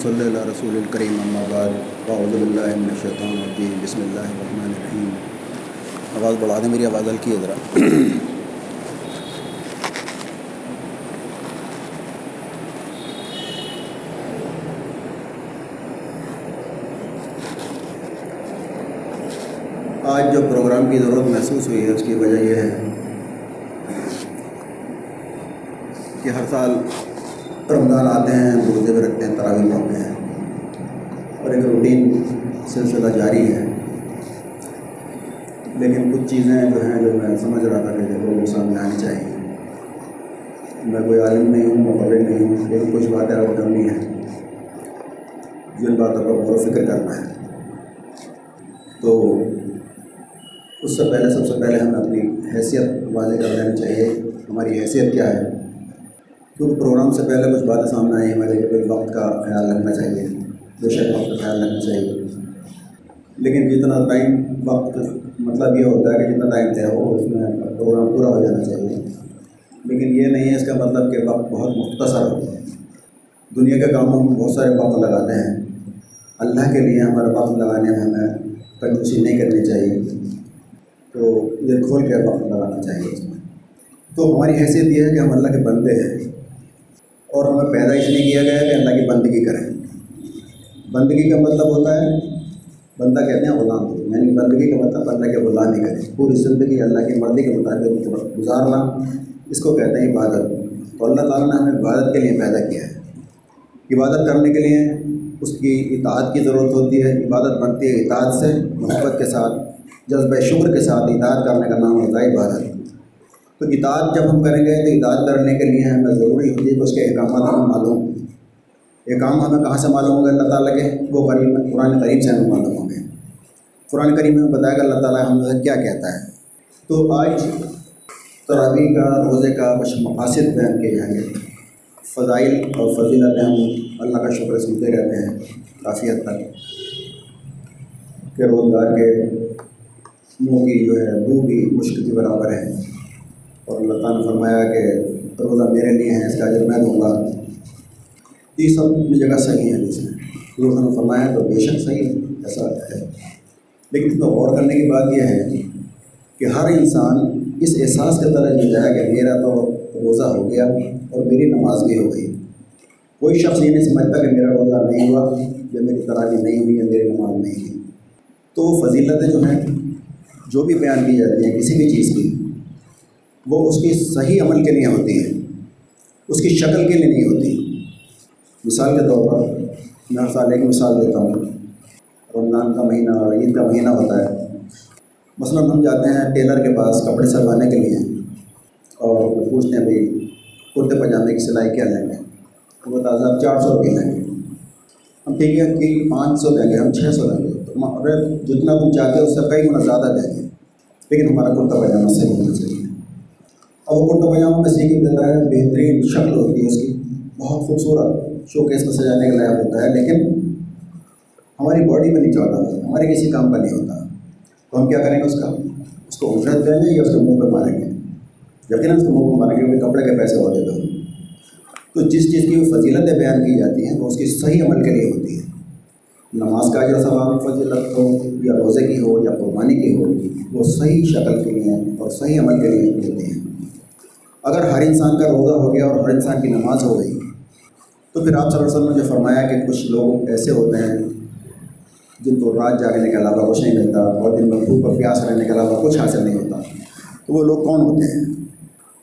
نحمده ونصلي على رسول الكريم اما بعد، اعوذ باللہ من الشیطان الرجیم، بسم اللہ الرحمن الرحیم۔ آواز بڑھا دیں میری، آواز ہلکی ہے ذرا۔ آج جو پروگرام کی ضرورت محسوس ہوئی ہے، اس کی وجہ یہ ہے کہ ہر سال رمضان آتے ہیں روزے بھی رکھتے ہیں، تراویح پڑھتے ہیں اور ایک روٹین سلسلہ جاری ہے۔ لیکن کچھ چیزیں جو ہیں جو میں سمجھ رہا تھا کہ لوگوں کے سامنے آنی چاہیے۔ میں کوئی عالم نہیں ہوں مقرر نہیں ہوں، لیکن کچھ باتیں اور کرنی ہیں۔ جن باتوں پر غور و فکر کرنا ہے۔ تو اس سے پہلے، سب سے پہلے ہمیں اپنی حیثیت واضح کر لینی چاہیے۔ ہماری حیثیت کیا ہے؟ کیونکہ پروگرام سے پہلے کچھ باتیں سامنے آئی ہمارے کوئی وقت کا خیال رکھنا چاہیے۔ بے شک وقت کا خیال رکھنا چاہیے۔ لیکن جتنا ٹائم وقت مطلب یہ ہوتا ہے کہ جتنا ٹائم طے ہو اس میں پروگرام پورا ہو جانا چاہیے۔ لیکن یہ نہیں ہے اس کا مطلب کہ وقت بہت مختصر ہو دنیا کے کاموں میں بہت سارے وقت لگاتے ہیں۔ اللہ کے لیے ہمارا وقت لگانے میں ہمیں کنجوسی نہیں کرنی چاہیے۔ تو دل کھول کے وقت لگانا چاہیے۔ اس میں تو ہماری حیثیت یہ ہے کہ ہم اللہ کے بندے ہیں۔ اور ہمیں پیدا اس لیے کیا گیا ہے کہ اللہ کی بندگی کریں۔ بندگی کا مطلب ہوتا ہے بندہ کہتے ہیں غلام یعنی بندگی کا مطلب اللہ کے غلامی کریں۔ پوری زندگی اللہ کی مرضی کے مطابق گزارنا، اس کو کہتے ہیں عبادت۔ تو اللہ تعالیٰ نے ہمیں عبادت کے لیے پیدا کیا ہے۔ عبادت کرنے کے لیے اس کی اطاعت کی ضرورت ہوتی ہے۔ عبادت بنتی ہے اطاعت سے، محبت کے ساتھ، جذبہ شکر کے ساتھ اطاعت کرنے کا نام ہوتا ہے عبادت۔ تو اطاعت جب ہم کریں گے تو اطاعت کرنے کے لیے ہمیں ضروری ہوتی ہے کہ اس کے احکامات ہمیں معلوم۔ احکام ہمیں کہاں سے معلوم ہوں گے اللہ تعالیٰ کے وہ قریب، قرآن قریب سے ہمیں معلوم ہوں گے۔ قرآن قریب میں بتایا کہ اللہ تعالیٰ ہم کیا کہتا ہے۔ تو آج تراویح کا روزے کا کچھ مقاصد بیان کیے جائیں گے۔ فضائل اور فضیلتیں ہم اللہ کا شکر سنتے رہتے ہیں کافی حد تک۔ کہ روزگار کے منہ کی جو ہے منہ بھی مشکل کے برابر ہے اور اللہ تعالیٰ نے فرمایا کہ روزہ میرے لیے ہیں، اس کا اجر میں دوں گا۔ یہ سب اپنی جگہ صحیح ہے جس میں نے فرمایا تو بے شک صحیح ایسا ہے۔ لیکن اس میں غور کرنے کی بات یہ ہے کہ ہر انسان اس احساس کے طرح جی جائے کہ میرا تو روزہ ہو گیا اور میری نماز بھی ہو گئی۔ کوئی شخص یہ نہیں سمجھتا کہ میرا روزہ نہیں ہوا یا میری تراجی نہیں ہوئی یا میری نماز نہیں ہوئی۔ تو فضیلتیں جو ہیں، جو بھی بیان کی جاتی ہیں کسی بھی چیز کی، وہ اس کی صحیح عمل کے لیے ہوتی ہے اس کی شکل کے لیے نہیں ہوتی۔ مثال کے طور پر میں ہر سال ایک مثال دیتا ہوں۔ رمضان کا مہینہ اور عید کا مہینہ ہوتا ہے۔ مثلاً ہم جاتے ہیں ٹیلر کے پاس کپڑے سلوانے کے لیے اور وہ پوچھتے ہیں بھائی، کرتے پاجامے کی سلائی کیا لیں گے وہ بتا صاحب چار سو روپئے لیں گے، ہم ٹھیک ہے کہ پانچ سو دیں گے، ہم چھ سو دیں گے۔ تو جتنا تم چاہتے ہو اس سے کئی گنا زیادہ دیں گے۔ لیکن ہمارا کرتا پاجامہ صحیح ہونا چاہیے۔ اور وہ کرتا پاجامہ میں سیکھ دیتا ہے بہترین شکل ہوتی ہے اس کی، بہت خوبصورت۔ شو کیس میں سجانے کے لائق ہوتا ہے، لیکن ہماری باڈی میں نہیں چڑھتا ہمارے کسی کام کا نہیں ہوتا۔ تو ہم کیا کریں گے اس کا؟ اس کو اجرت دیں گے یا اس کے منہ پہ ماریں گے؟ یقیناً اس کے منہ پہ ماریں گے کیونکہ کپڑے کے پیسے ہوتے تو تو جس چیز کی فضیلتیں بیان کی جاتی ہیں، وہ اس کی صحیح عمل کے لیے ہوتی ہے نماز کا جو ثواب، فضیلت ہو، یا روزے کی ہو، یا قربانی کی ہو، وہ صحیح شکل کے لیے اور صحیح عمل کے لیے ہوتی ہیں۔ اگر ہر انسان کا روزہ ہو گیا اور ہر انسان کی نماز ہو گئی تو پھر آپ صلی اللہ علیہ وسلم نے جو فرمایا کہ کچھ لوگ ایسے ہوتے ہیں جن کو رات جاگنے کے علاوہ کچھ نہیں ملتا اور دن میں بھوک اور پیاس رہنے کے علاوہ کچھ حاصل نہیں ہوتا، تو وہ لوگ کون ہوتے ہیں؟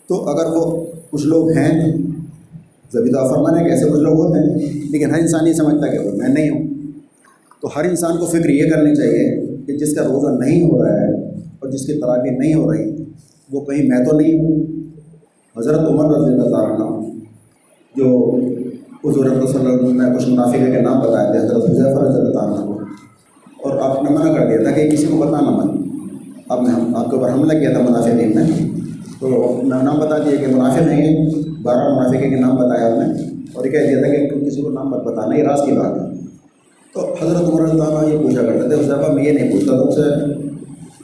تو اگر وہ کچھ لوگ ہیں، زبیدہ فرمانے کے ایسے کچھ لوگ ہوتے ہیں، لیکن ہر انسان یہ سمجھتا کہ وہ میں نہیں ہوں۔ تو ہر انسان کو فکر یہ کرنی چاہیے کہ جس کا روزہ نہیں ہو رہا ہے اور جس کی تراکی نہیں ہو رہی، وہ کہیں میں تو نہیں ہوں؟ حضرت عمر رضی اللہ تعالیٰ جو حضور صلی اللہ علیہ وسلم نے کچھ منافقہ کے نام بتائے تھے، حضرت حضیفر رضی اللہ کو۔ اور آپ نے منع کر دیا تھا کہ کسی کو بتانا مت۔ آپ نے آپ کے اوپر حملہ کیا تھا منافع دین نے۔ تو نام بتا دیا کہ منافع نہیں ہے بارہ منافقے کے نام بتایا آپ نے۔ اور یہ کہہ دیا تھا کہ تم کسی کو نام مت بتانا، یہ راز کی بات ہے۔ تو حضرت عمر اللہ تعالیٰ یہ پوچھا کرتے تھے حضیفہ میں یہ نہیں پوچھتا تم سے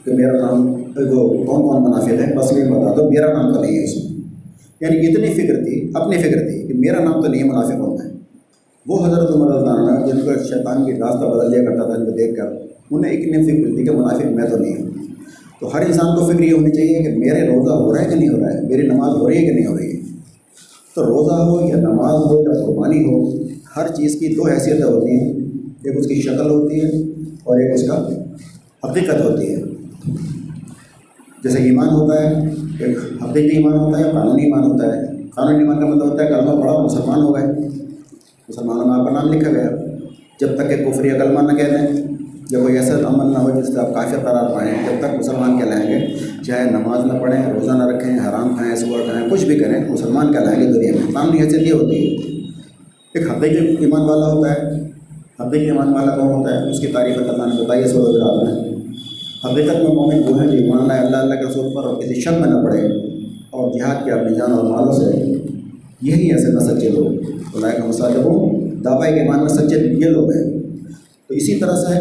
کہ میرا نام، وہ کون کون منافع ہے؟ بس یہ بتا دو، میرا نام تو نہیں ہے اس میں۔ یعنی اتنی فکر تھی، اپنی فکر تھی کہ میرا نام تو نہیں ہے منافع کون ہے۔ وہ حضرت عمر اللہ عنہ جن کو شیطان کی راستہ بدل دیا کرتا تھا، ان کو دیکھ کر انہیں ایک فکر تھی کہ منافق میں تو نہیں ہوں۔ تو ہر انسان کو فکر یہ ہونی چاہیے کہ میرے روزہ ہو رہا ہے کہ نہیں ہو رہا ہے، میری نماز ہو رہی ہے کہ نہیں ہو رہی ہے۔ تو روزہ ہو یا نماز ہو یا قربانی ہو، ہر چیز کی دو حیثیتیں ہوتی ہیں۔ ایک اس کی شکل ہوتی ہے اور ایک اس کا حقیقت ہوتی ہے۔ جیسے ایمان ہوتا ہے ایک حقیقی ایمان ہوتا ہے قانونی ایمان ہوتا ہے؟ قانونی ایمان کا مطلب ہوتا ہے کلمہ پڑھا، مسلمان ہو گئے۔ مسلمانوں میں آپ کا نام لکھا گیا۔ جب تک کہ کفری کلمہ نہ کہہ دیں، یا کوئی ایسا عمل نہ ہو جس سے آپ کافی قرار پائیں، جب تک مسلمان کہلائیں گے، چاہے نماز نہ پڑھیں، روزہ نہ رکھیں، حرام کھائیں سور کھائیں، کچھ بھی کریں، مسلمان کہلائیں گے دنیا میں۔ قانونی حیثیت یہ ہوتی ہے۔ ایک حقیقی ایمان والا ہوتا ہے حقیقی ایمان والا کون ہوتا ہے؟ اس کی تعریف اللہ نے بتائی سو رات میں حقیقت میں مومن وہ ہیں جو ایمان لائے اللہ اللہ کے رسول پر اور کسی شک میں نہ پڑے اور جہاد کے اپنی جان اور مالوں سے یہی ایسے نہ سچے لوگ۔ اللہ کا مسئلہ ہوں دعوی کے ایمان میں سچے یہ لوگ ہیں۔ تو اسی طرح سے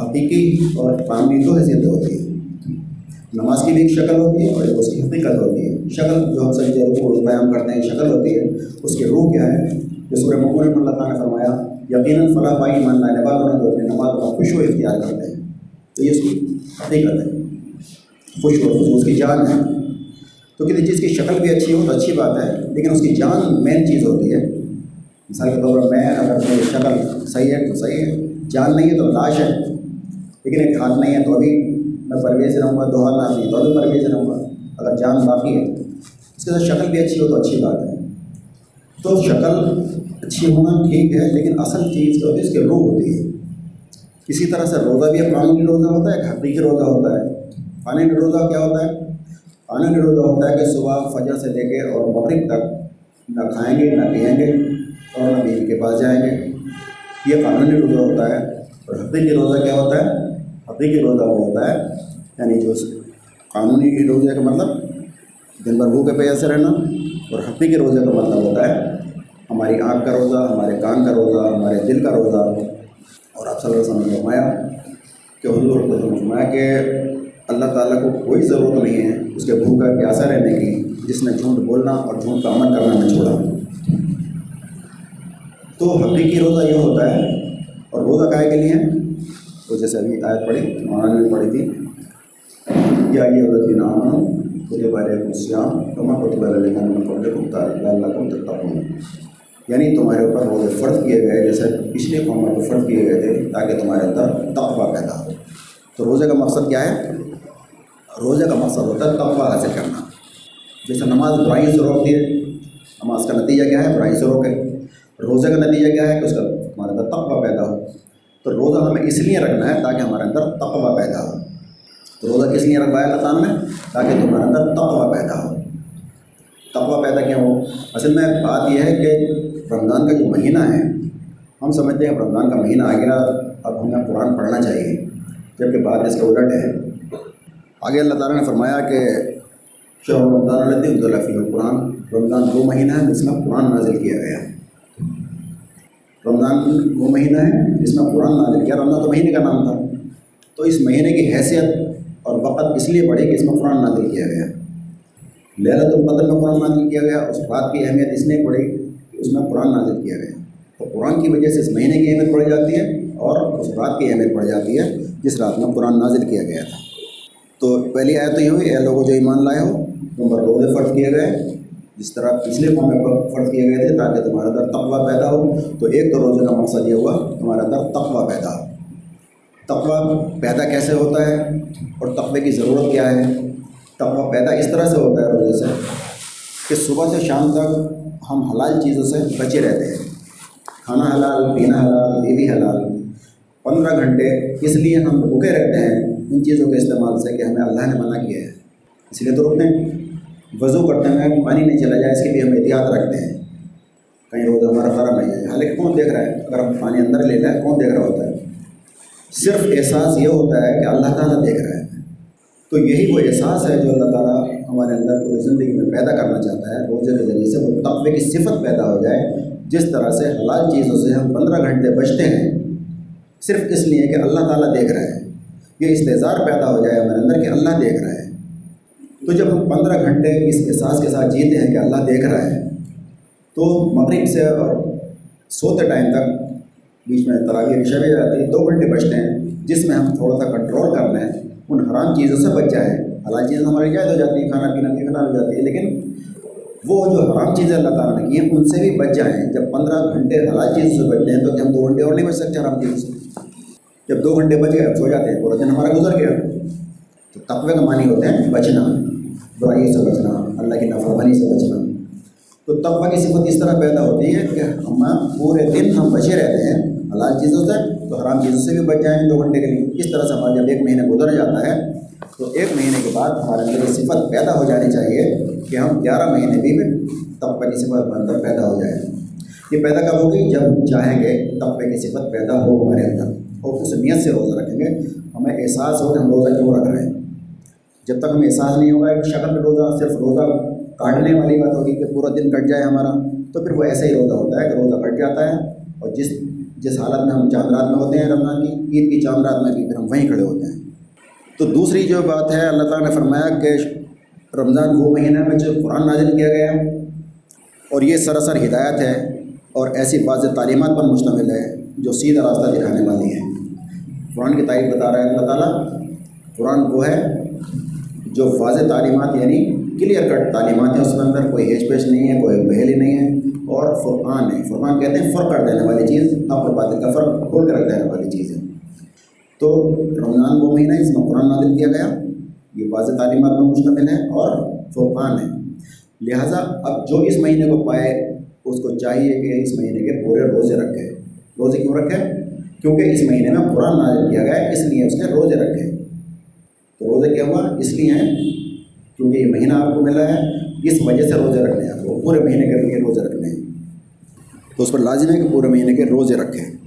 حقیقی اور قانونی دو حیثیتیں ہوتی ہیں۔ نماز کی بھی ایک شکل ہوتی ہے اور ایک اس کی حقیقت ہوتی ہے۔ شکل جو ہم سچے روح کو بیان کرتے ہیں، شکل ہوتی ہے۔ اس کے روح کیا ہے؟ جو سورہ محمود اللہ تعالیٰ نے فرمایا، یقیناً فلاح بائی مان لانے بعد انہیں جو اپنی نماز کا خوش و اختیار کرتے ہیں۔ تو یہ اس کی حقیقت ہے۔ خوش ہو اس کی جان ہے۔ تو کسی چیز کی شکل بھی اچھی ہو تو اچھی بات ہے، لیکن اس کی جان مین چیز ہوتی ہے۔ مثال کے طور پر میں اگر میری شکل صحیح ہے تو صحیح ہے، جان نہیں ہے تو لاش ہے۔ لیکن ایک ہاتھ نہیں ہے تو ابھی میں پرویز رہوں گا، دو ہاتھ نہیں تو ابھی پرویز رہوں گا۔ اگر جان باقی ہے، اس کے ساتھ شکل بھی اچھی ہو تو اچھی بات ہے۔ تو شکل اچھی ہونا ٹھیک ہے، لیکن اصل چیز جو ہوتی ہے، اس کے روح ہوتی ہے۔ اسی طرح سے روزہ بھی ایک قانونی روزہ ہوتا ہے ایک حقیقی روزہ ہوتا ہے۔ قانونی روزہ کیا ہوتا ہے؟ قانونی روزہ ہوتا ہے کہ صبح فجر سے لے کے اور مغرب تک نہ کھائیں گے، نہ پئیں گے اور نہ بیوی کے پاس جائیں گے۔ یہ قانونی روزہ ہوتا ہے۔ اور حقیقی روزہ کیا ہوتا ہے؟ حقیقی روزہ وہ ہوتا ہے۔ یعنی جو قانونی روزے کا مطلب دن بھر بھوکے پیسے رہنا۔ اور حقیقی روزے کا مطلب ہوتا ہے، ہماری آنکھ کا روزہ، ہمارے کان کا روزہ، ہمارے دل کا روزہ۔ اور آپ صلی اللہ علیہ وسلم نے فرمایا کہ حضور کو فرمایا کہ اللہ تعالیٰ کو کوئی ضرورت نہیں ہے اس کے بھوکا پیاسا رہنے کی، جس نے جھوٹ بولنا اور جھوٹ کا عمل کرنا نہیں چھوڑا۔ تو حقیقی روزہ یہ ہوتا ہے اور روزہ کائے کے لیے؟ تو جیسے ابھی آیت پڑھی مولانا نے پڑھی تھی، یا یہ عورت نام خود بارے سیام کما خود بارے اللہ کو تک یعنی تمہارے اوپر روزے فرض کیے گئے، جیسے پچھلے قوموں کو فرض کیے گئے تھے تاکہ تمہارے اندر تقوی پیدا ہو۔ تو روزے کا مقصد کیا ہے؟ روزے کا مقصد ہوتا ہے تقوی حاصل کرنا۔ جیسے نماز برائی سے روکتی ہے نماز کا نتیجہ کیا ہے؟ برائی سے روکے۔ روزے کا نتیجہ کیا ہے؟ کہ اس کا ہمارے اندر تقوی پیدا ہو۔ تو روزہ ہمیں اس لیے رکھنا ہے تاکہ ہمارے اندر تقوی پیدا ہو۔ تو روزہ کس لیے رکھوایا اللہ تعالیٰ نے تاکہ تمہارے اندر تقوی پیدا ہو۔ تقوی پیدا کیا ہو؟ اصل میں بات یہ ہے کہ رمضان کا جو مہینہ ہے، ہم سمجھتے ہیں رمضان کا مہینہ آ گیا، اب ہمیں قرآن پڑھنا چاہیے۔ جبکہ بات اس کا الٹ ہے۔ آگے اللہ تعالیٰ نے فرمایا کہ شہر رمضان الفی قرآن رمضان دو مہینہ ہے جس میں قرآن نازل کیا گیا۔ رمضان وہ مہینہ ہے جس میں قرآن نازل کیا۔ رمضان تو مہینے کا نام تھا۔ تو اس مہینے کی حیثیت اور وقت اس لیے بڑھی کہ اس میں قرآن نازل کیا گیا۔ لہلت القدر میں قرآن نازل کیا گیا، اس بات کی اہمیت اس لیے پڑھی اس میں قرآن نازل کیا گیا۔ تو قرآن کی وجہ سے اس مہینے کی اہمیت پڑھ جاتی ہے اور اس رات کی اہمیت پڑھ جاتی ہے جس رات میں قرآن نازل کیا گیا تھا۔ تو پہلی آیت تو یہ ہوئی اے لوگوں جو ایمان لائے ہو تم پر روزے فرض کیے گئے جس طرح پچھلے قوم میں فرض کیے گئے تھے تاکہ تمہارے اندر تقوی پیدا ہو، تو ایک تو روزے کا مقصد یہ ہوا، تمہارے اندر تقوی پیدا ہو۔ تقوی پیدا کیسے ہوتا ہے اور تقوی کی ضرورت کیا ہے؟ تقوی پیدا اس طرح سے ہوتا ہے روزے سے کہ صبح سے شام تک ہم حلال چیزوں سے بچے رہتے ہیں۔ کھانا حلال، پینا حلال بیوی حلال۔ پندرہ گھنٹے اس لیے ہم رکے رہتے ہیں ان چیزوں کے استعمال سے کہ ہمیں اللہ نے منع کیا ہے۔ اس لیے تو رکتے ہیں۔ وضو کرتے ہیں، پانی نہیں چلا جائے، اس کے لیے ہم احتیاط رکھتے ہیں۔ کہیں روز ہمارا خراب نہیں جائے حالانکہ کون دیکھ رہا ہے؟ اگر ہم پانی اندر لے ہے کون دیکھ رہا ہوتا ہے؟ صرف احساس یہ ہوتا ہے کہ اللہ تعالیٰ دیکھ رہا ہے۔ تو یہی وہ احساس ہے جو اللہ تعالیٰ ہمارے اندر پوری زندگی میں پیدا کرنا چاہتا ہے، روزے کے ذریعے سے وہ تقوی کی صفت پیدا ہو جائے، جس طرح سے حلال چیزوں سے ہم پندرہ گھنٹے بچتے ہیں۔ صرف اس لیے کہ اللہ تعالیٰ دیکھ رہے ہیں۔ یہ استظار پیدا ہو جائے ہمارے اندر کہ اللہ دیکھ رہا ہے۔ تو جب ہم پندرہ گھنٹے اس احساس کے ساتھ جیتے ہیں کہ اللہ دیکھ رہا ہے، تو مغرب سے اور حلال چیزیں ہماری جائز ہو جاتی ہے کھانا پینا بھی حلال ہو جاتی ہے، لیکن وہ جو حرام چیزیں اللہ تعالیٰ نے کی ہیں، ان سے بھی بچ جائیں۔ جب پندرہ گھنٹے حلال چیز سے بچ جائیں تو کہ ہم دو گھنٹے اور نہیں بچ سکتے حرام چیز سے۔ جب دو گھنٹے بچ گئے سو جاتے ہیں، پورا دن ہمارا گزر گیا۔ تو تقوی کا معنی ہوتے ہیں بچنا، برائیوں سے بچنا، اللہ کی نافرمانی سے بچنا۔ تو تقوی کی صفت اس طرح پیدا ہوتی ہے کہ ہم پورے دن ہم بچے رہتے ہیں، حلال چیزوں سے تو حرام چیزوں سے بھی بچ جائیں دو گھنٹے کے لیے۔ اس طرح سے ہمارا جب ایک مہینہ گزر جاتا ہے تو ایک مہینے کے بعد ہمارے اندر یہ صفت پیدا ہو جانی چاہیے کہ ہم گیارہ مہینے بھی میں تقوی کی صفت بن کر پیدا ہو جائیں۔ یہ پیدا کب ہوگی؟ جب چاہیں گے تقوی کی صفت پیدا ہو ہمارے اندر۔ اور اس نیت سے روزہ رکھیں گے۔ ہمیں احساس ہو کہ ہم روزہ کیوں رکھ رہے ہیں۔ جب تک ہمیں احساس نہیں ہوگا، ایک شکل میں روزہ، صرف روزہ کاٹنے والی بات ہوگی کہ پورا دن کٹ جائے ہمارا، تو پھر وہ ایسا ہی روزہ ہوتا ہے کہ روزہ کٹ جاتا ہے۔ اور جس جس حالت میں ہم چاند رات میں ہوتے ہیں رمضان کی، عید کی چاند رات میں بھی پھر ہم وہیں کھڑے ہوتے ہیں۔ تو دوسری جو بات ہے، اللہ تعالیٰ نے فرمایا کہ رمضان وہ مہینہ میں جو قرآن نازل کیا گیا ہے، اور یہ سراسر ہدایت ہے اور ایسی واضح تعلیمات پر مشتمل ہے جو سیدھا راستہ دکھانے والی ہے قرآن کی تعریف بتا رہا ہے اللہ تعالیٰ، قرآن وہ ہے جو واضح تعلیمات یعنی کلیئر کٹ تعلیمات ہیں، اس کے اندر کوئی ہیچ پیش نہیں ہے، کوئی بہیلی نہیں ہے، اور فرقان ہے۔ فرقان کہتے ہیں فرق کر دینے والی چیز، اپنے بات کا فرق کھول کر رکھ دینے والی چیز ہے۔ تو رمضان وہ مہینہ اس میں قرآن نادل کیا گیا۔ یہ واضح تعلیمات میں مشتمل ہے اور فرقان ہے لہٰذا اب جو اس مہینے کو پائے، اس کو چاہیے کہ اس مہینے کے پورے روزے رکھے۔ روزے کیوں رکھے؟ کیونکہ اس مہینے میں قرآن نازل کیا گیا اس لیے اس نے روزے رکھے۔ تو روزے کیا ہوا؟ اس لیے ہیں، کیونکہ یہ مہینہ آپ کو ملا ہے۔ اس وجہ سے روزے رکھنے ہیں۔ آپ کو پورے مہینے کے لیے روزے رکھنے ہیں۔ تو اس پر لازم ہے کہ پورے مہینے کے روزے رکھیں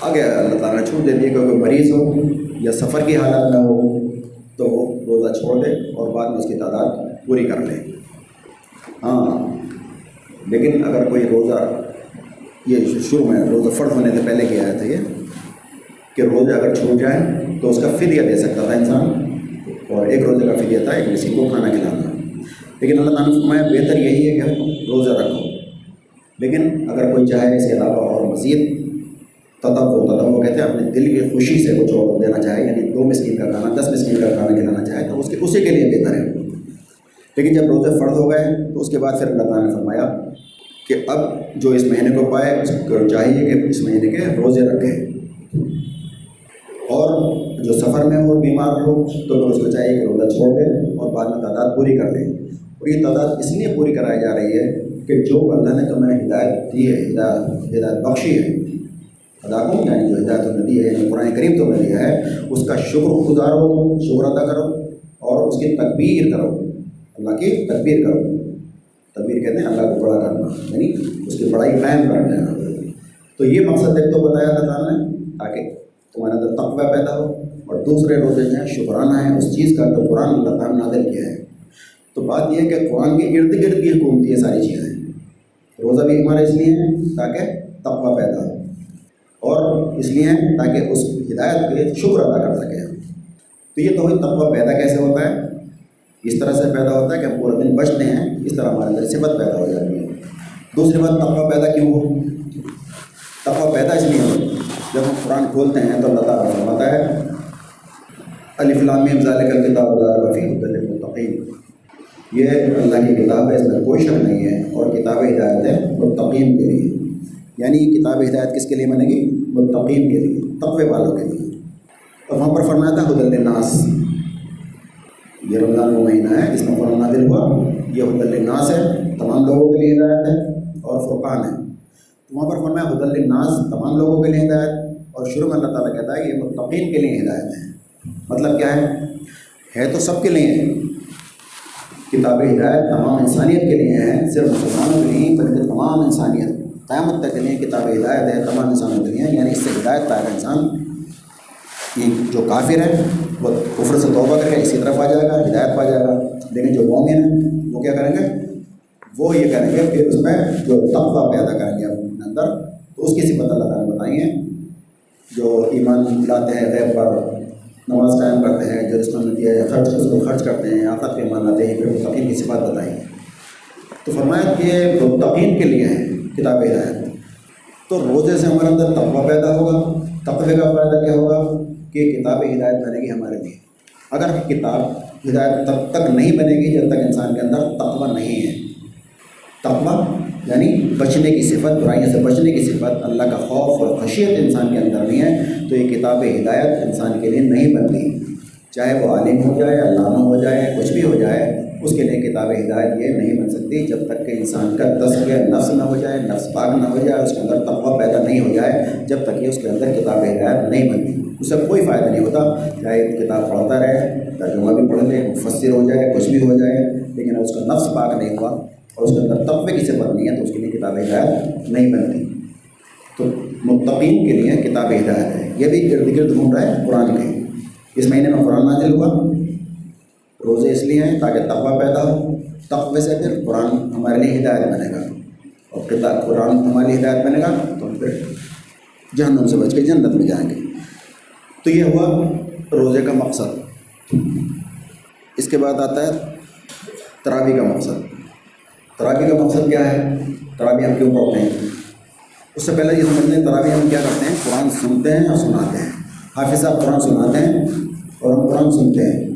آگے اللہ تعالیٰ چھوٹ دیتی ہے کہ کوئی مریض ہو یا سفر کی حالت نہ ہو، تو وہ روزہ چھوڑ دے اور بعد میں اس کی تعداد پوری کر لے۔ ہاں۔ لیکن اگر کوئی روزہ، یہ شروع میں روزہ فرض ہونے سے پہلے کیا تھا یہ، کہ روزہ اگر چھوٹ جائے تو اس کا فدیہ دے سکتا تھا انسان۔ اور ایک روزے کا فدیہ تھا، ایک کسی کو کھانا کھلانا۔ لیکن اللہ تعالیٰ نے فرمایا، بہتر یہی ہے کہ روزہ رکھو۔ لیکن اگر کوئی چاہے اس کے علاوہ اور مزید تدب تدب کہتے ہیں، اپنے دل کی خوشی سے کچھ اور دینا چاہے یعنی دو مسکین کا کھانا، دس مسکین کا کھانا کھلانا چاہے، تو اس کے، اسی کے لیے بہتر ہے۔ لیکن جب روزے فرد ہو گئے، تو اس کے بعد پھر اللہ تعالیٰ نے فرمایا کہ اب جو اس مہینے کو پائے، اس کو چاہیے کہ اس مہینے کے روزے رکھے۔ اور جو سفر میں ہو بیمار ہو تو پھر اس کو چاہیے کہ روزہ چھوڑ دیں اور بعد میں تعداد پوری کر لیں اور یہ تعداد اس لیے پوری کرائی جا رہی ہے کہ جو اللہ نے تمہیں ہدایت دی ہے، ہدایت ہدایت بخشی ہے ادا کروں یعنی جو ہدایت دی ہے یعنی قرآن کریم تو میں دیا ہے، اس کا شکر گزارو شکر ادا کرو اور اس کی تکبیر کرو اللہ کی تکبیر کرو تکبیر کہتے ہیں اللہ کو بڑا کرنا یعنی اس کی بڑائی قائم کر دینا تو یہ مقصد ایک تو بتایا اللہ تعالیٰ نے، تاکہ تمہارے اندر تقوی پیدا ہو اور دوسرے روزے جو ہیں، شکرانہ ہے اس چیز کا تو قرآن اللہ تعالیٰ نے نادل کیا ہے۔ تو بات یہ ہے کہ قرآن کے ارد گرد بھی حکومتی ہے ساری چیزیں۔ روزہ بھی ہمارے اس لیے ہیں تاکہ تقوی پیدا ہو۔ اور اس لیے تاکہ اس ہدایت پہ شکر ادا کر سکیں تو یہ توحید تقوی پیدا کیسے ہوتا ہے؟ اس طرح سے پیدا ہوتا ہے کہ ہم پورے دن بچتے ہیں، اس طرح ہمارے اندر صفت پیدا ہو جاتی ہے۔ دوسری بات، تقوی پیدا کیوں ہو؟ تقوی پیدا اس لیے ہو، جب ہم قرآن کھولتے ہیں تو اللہ تعالیٰ فرماتا ہے الفلام ذالک الکتاب الفی المتقین یہ اللہ کی کتاب ہے، اس میں کوئی شک نہیں ہے اور کتاب ہدایت ہے اور تقیم کے لیے۔ یعنی یہ کتاب ہدایت کس کے لیے بنے گی؟ متقین کے لیے، تقوی والوں کے لیے۔ تو وہاں پر فرمایا تھا حد الناس یہ رمضان وہ مہینہ ہے، جس میں قرآن نازل ہوا۔ یہ حد الناس ہے، تمام لوگوں کے لیے ہدایت ہے اور فرقان ہے۔ تو وہاں پر فرمایا حد الناس تمام لوگوں کے لیے ہدایت اور شروع میں اللہ تعالیٰ کہتا ہے کہ یہ متقین کے لیے ہدایت ہے۔ مطلب کیا ہے؟ ہے تو سب کے لیے۔ ہے کتاب ہدایت تمام انسانیت کے لیے ہے، صرف مسلمانوں کے لیے بلکہ تمام انسانیت قیامت تک کے لیے کتاب ہدایت ہے، تمام انسان دنیا یعنی اس سے ہدایت پائے انسان کہ جو کافر ہے، وہ کفر سے توبہ کر کے اسی طرف آ جائے گا، ہدایت پا جائے گا۔ لیکن جو مومن ہے، وہ کیا کریں گے؟ وہ یہ کریں گے پھر اس میں جو تقوی پیدا کریں گے اپنے اندر، تو اس کی صفت اللہ تعالیٰ نے بتائی جو ایمان لاتے ہیں غیر پر نماز قائم کرتے ہیں، جو رشتہ ملتی ہے خرچ، اس کو خرچ کرتے ہیں، آفت کے مان لاتے ہیں پھر تقین کی صفات بتائی ہے تو فرمایا کہ یہ تقین کے لیے ہیں۔ کتاب ہدایت تو روزے سے ہمارے اندر تقوی پیدا ہوگا۔ تقوی کا فائدہ کیا ہوگا؟ کہ کتاب ہدایت بنے گی ہمارے لیے۔ اگر کتاب ہدایت تب تک نہیں بنے گی جب تک انسان کے اندر تقوی نہیں ہے۔ تقوی یعنی بچنے کی صفت، برائیوں سے بچنے کی صفت۔ اللہ کا خوف اور خشیت انسان کے اندر نہیں ہے۔ تو یہ کتاب ہدایت انسان کے لیے نہیں بنتی چاہے وہ عالم ہو جائے علامہ ہو جائے، کچھ بھی ہو جائے اس کے لیے کتاب ہدایت یہ نہیں بن سکتی جب تک کہ انسان کا تصویر نفس نہ ہو جائے، نفس پاک نہ ہو جائے اس کے اندر تقوی پیدا نہیں ہو جائے جب تک کہ اس کے اندر کتاب ہدایت نہیں بنتی۔ اس سے کوئی فائدہ نہیں ہوتا، چاہے کتاب پڑھتا رہے، ترجمہ بھی پڑھ لے، مفسر ہو جائے، کچھ بھی ہو جائے، لیکن اس کا نفس پاک نہیں ہوا اور اس کے اندر تقوی کی صفت نہیں ہے تو اس کے لیے کتاب ہدایت نہیں بنتی۔ تو متقین کے لیے کتاب ہدایت ہے یہ بھی ارد گرد گھوم رہا ہے قرآن کے۔ اس مہینے میں قرآن نازل ہوا۔ روزے اس لیے ہیں تاکہ تقوی پیدا ہو، تقوی سے پھر قرآن ہمارے لیے ہدایت بنے گا۔ اور کتاب قرآن ہمارے لیے ہدایت بنے گا، تو ہم پھر جہنم سے بچ کے جنت میں جائیں گے۔ تو یہ ہوا روزے کا مقصد۔ اس کے بعد آتا ہے تراوی کا مقصد۔ تراوی کا مقصد کیا ہے؟ تراوی ہم کیوں پڑھتے ہیں؟ اس سے پہلے یہ سمجھتے ہیں تراوی ہم کیا کرتے ہیں؟ قرآن سنتے ہیں اور سناتے ہیں۔ حافظ صاحب قرآن سناتے ہیں اور ہم قرآن سنتے ہیں۔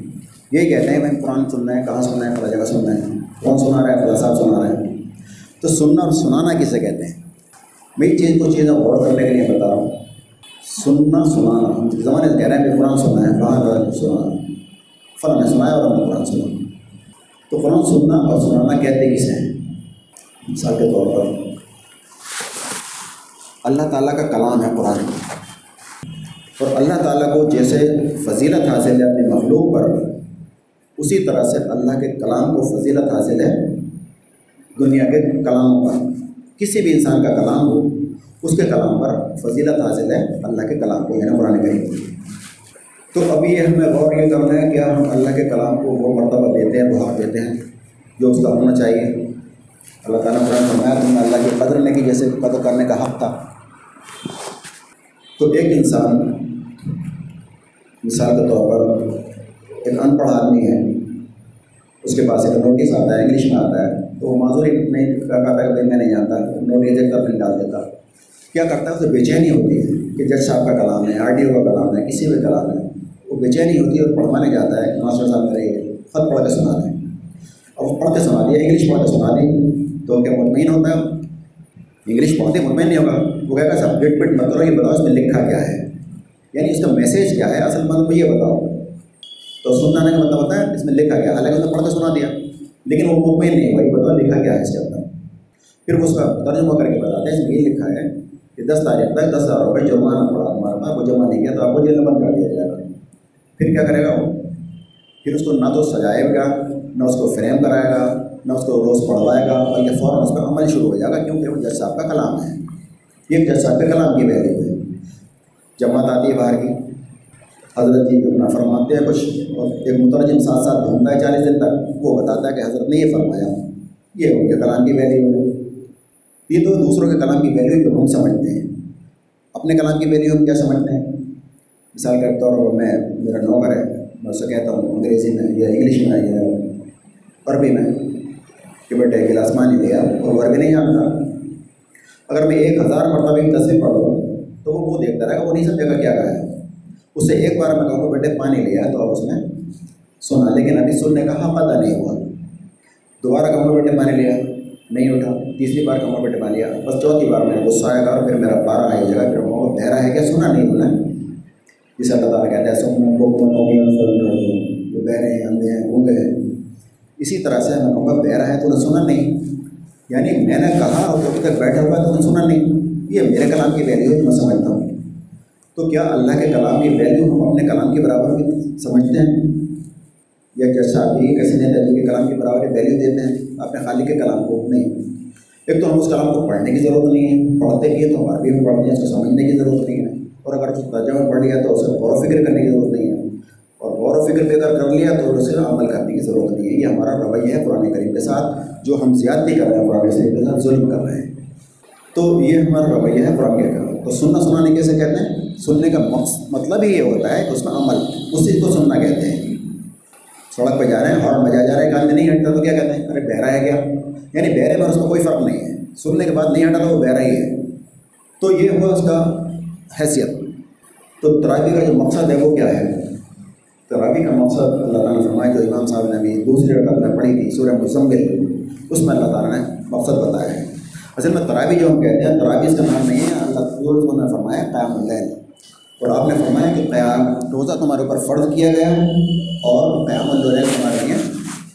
یہی کہتے ہیں، بھائی، قرآن سننا ہے، کہاں سننا ہے فلاں جگہ سننا ہے؟ کون سنا رہا ہے، فلاں صاحب سنا رہا ہے؟ تو سننا اور سنانا کسے کہتے ہیں؟ میں چیز کو چیزیں غور کرنے کے لیے بتا رہا ہوں۔ سننا، سنانا، ہم زمانے سے کہہ رہے ہیں کہ قرآن سننا ہے کہاں سنا فلاں نے سنایا اور ہم نے قرآن سنا۔ تو قرآن سننا اور سنانا کہتے کسے ہیں؟ مثال کے طور پر، اللہ تعالیٰ کا کلام ہے قرآن۔ اور اللہ تعالیٰ کو جیسے فضیلت حاصل ہے اپنی مخلوق پر اسی طرح سے اللہ کے کلام کو فضیلت حاصل ہے دنیا کے کلاموں پر۔ کسی بھی انسان کا کلام ہو، اس کے کلام پر فضیلت حاصل ہے اللہ کے کلام کو یعنی قرآن کریم تو ابھی یہ ہمیں غور یہ کرنا ہے کہ ہم اللہ کے کلام کو وہ مرتبہ دیتے ہیں وہ حق دیتے ہیں، جو اس کا ہونا چاہیے۔ اللہ تعالیٰ قرآن فرمایا، تم نے اللہ کی قدر نہیں کی جیسے قدر کرنے کا حق تھا۔ تو ایک انسان مثال کے طور پر ایک ان پڑھ آدمی ہے۔ اس کے پاس ایک نوٹس آتا ہے انگلش میں آتا ہے۔ تو وہ معذوری نہیں، کہتا ہے کہ میں نہیں جانتا نوٹس دیکھ کر نہیں ڈال دیتا۔ کیا کرتا ہے؟ اسے بے چینی ہوتی ہے کہ جج صاحب کا کلام ہے، آر ڈی او کا کلام ہے، کسی بھی کلام ہے۔ وہ بے چینی ہوتی ہے اور پڑھوانے جاتا ہے۔ ماسٹر صاحب میرے خط پڑھ کے سنا دیں اور وہ پڑھ کے سنا دیا انگلش پڑھ کے سنا دی۔ تو کیا مطمئن ہوتا ہے۔ انگلش پڑھتے مطمئن نہیں ہوگا۔ وہ کہہ گا، صاحب ڈیٹ پٹ مت کرو، یہ بتاؤ اس میں لکھا کیا ہے۔ یعنی اس کا میسیج کیا ہے؟ اصل مطلب یہ بتاؤ۔ تو سنانے کا مطلب ہوتا ہے، اس میں لکھا گیا۔ حالانکہ اس نے پڑھ کے سنا دیا، لیکن وہ مطمئن نہیں وہی بتاؤ لکھا کیا ہے اس کے اندر۔ پھر اس کا ترجمہ کر کے بتاتے ہیں، اس میں یہ لکھا ہے کہ دس تاریخ تک دس ہزار روپئے جرمانہ پڑا ہمارے پاس وہ جمع نہیں کیا تو آپ کو جیل بند کر دیا جائے گا۔ پھر کیا کرے گا وہ؟ پھر اس کو نہ تو سجائے گا، نہ اس کو فریم کرائے گا، نہ اس کو روز پڑھوائے گا، بلکہ فوراً اس کا عمل شروع ہو جائے گا، کیونکہ وہ جج صاحب کا کلام ہے۔ یہ جج صاحب کے کلام کی ویلیو ہے۔ جماعت آتی ہے باہر کی۔ حضرت جی اپنا فرماتے ہیں، کچھ اور ایک مترجم ساتھ ساتھ گھومتا ہے چالیس دن تک، وہ بتاتا ہے کہ حضرت نے یہ فرمایا۔ یہ ان کے کلام کی ویلیو ہے۔ یہ تو دوسروں کے کلام کی ویلیو جو ہم سمجھتے ہیں۔ اپنے کلام کی ویلیو ہم کیا سمجھتے ہیں؟ مثال کے طور پر میں، میرا نوکر ہے، میں اسے کہتا ہوں، انگریزی میں یا انگلش میں یا عربی میں کہ بیٹے گلاس پانی لیا اور عربی نہیں جانتا اگر میں ایک ہزار مرتبہ کی تصویر پڑھ لوں تو وہ وہ دیکھتا رہے گا، وہ نہیں سمجھے گا کیا کہا ہے۔ اس سے ایک بار میں کہوں بیٹے پانی لیا تو اب اس نے سنا لیکن ابھی سننے کا ہاں حق ادا نہیں ہوا۔ دوبارہ کہوں بیٹے پانی لیا نہیں اٹھا۔ تیسری بار کہوں گا بیٹے پانی لیا بس چوتھی بار میں غصہ آئے گا اور پھر میرا پارا آئی جگہ، پھر وہ بہرا ہے کیا سنا نہیں انہوں نے جسے اللہ تعالیٰ کہتے ہیں سن جو بہرے ہیں، اندھے ہیں، گونگے ہیں۔ اسی طرح سے میں کہوں گا، بہرا ہے تو نے سنا نہیں۔ یعنی میں نے کہا اور ابھی تک بیٹھا ہوا ہے تو نے سنا نہیں۔ یہ میرے کلام کی ویلیو ہے، میں سمجھتا ہوں۔ تو کیا اللہ کے کلام کی ویلیو ہم اپنے کلام کے برابر بھی سمجھتے ہیں؟ یا جیسا ابھی کسی نے جی کے کلام کے برابر ویلیو دیتے ہیں، اپنے خالق کے کلام کو؟ نہیں۔ ایک تو ہم اس کلام کو پڑھنے کی ضرورت نہیں ہے، پڑھتے بھی ہیں تو ہم عربی میں پڑھتے ہیں، اس کو سمجھنے کی ضرورت نہیں ہے۔ اور اگر اس ترجمہ پڑھ لیا تو اسے غور و فکر کرنے کی ضرورت نہیں ہے۔ اور غور و فکر بھی اگر کر لیا تو اسے عمل کرنے کی ضرورت نہیں ہے۔ یہ ہمارا رویہ ہے قرآن کریم کے ساتھ، جو ہم زیادتی کر رہے ہیں، قرآن کریم کے ساتھ ظلم کر رہے ہیں۔ تو یہ ہمارا رویہ ہے قرآن کے تو سننا سنانے کیسے کہتے ہیں؟ سننے کا مطلب ہی یہ ہوتا ہے کہ اس میں عمل، اسی کو سننا کہتے ہیں۔ سڑک پہ جا رہے ہیں، ہارن بجا جا رہے ہیں ایک آدمی نہیں ہٹتا تو کیا کہتے ہیں؟ ارے بہرا ہے کیا یعنی بہرے میں اس میں کوئی فرق نہیں ہے۔ سننے کے بعد نہیں ہٹا تو وہ بہرا ہی ہے۔ تو یہ ہوا اس کا حیثیت۔ تو تراوی کا جو مقصد ہے وہ کیا ہے؟ تراوی کا مقصد اللہ تعالیٰ نے فرمایا، جو امام صاحب نے ابھی دوسری رقم میں پڑھی تھی، سورہ مزمل، اس میں اللہ تعالیٰ نے مقصد بتایا ہے۔ اصل میں تراوی جو ہم کہتے ہیں تراوی اس کا نام نہیں ہے، اللہ نے فرمایا قیام اللیل۔ اور آپ نے فرمایا کہ قیام روزہ تمہارے اوپر فرض کیا گیا اور قیام اللیل تمہارے لیے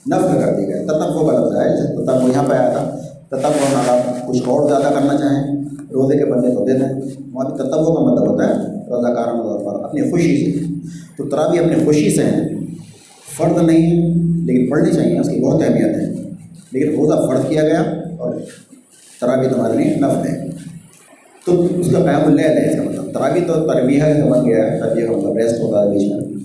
نفل کر دیا گیا تب وہ غلط ہے تب وہ یہاں پہ آیا تھا۔ تب وہ آپ کچھ اور زیادہ کرنا چاہیں، روزے کے بندے تو دے دیں۔ وہاں بھی تتبوں کا مطلب ہوتا ہے رضا کارم پر اپنی خوشی سے۔ تو تراوی اپنی خوشی سے ہیں۔ فرد نہیں ہے، لیکن پڑھنی چاہیے، اس کی بہت اہمیت ہے۔ لیکن روزہ فرد کیا گیا اور تراوی تمہارے لیے نفل ہے۔ تو اس کا قیام اللیل مطلب ہے اس کا مطلب تراوی تو تربیہ کا بن گیا ہے تربیہ کا مطلب ریسٹ ہوتا ہے بیچ میں۔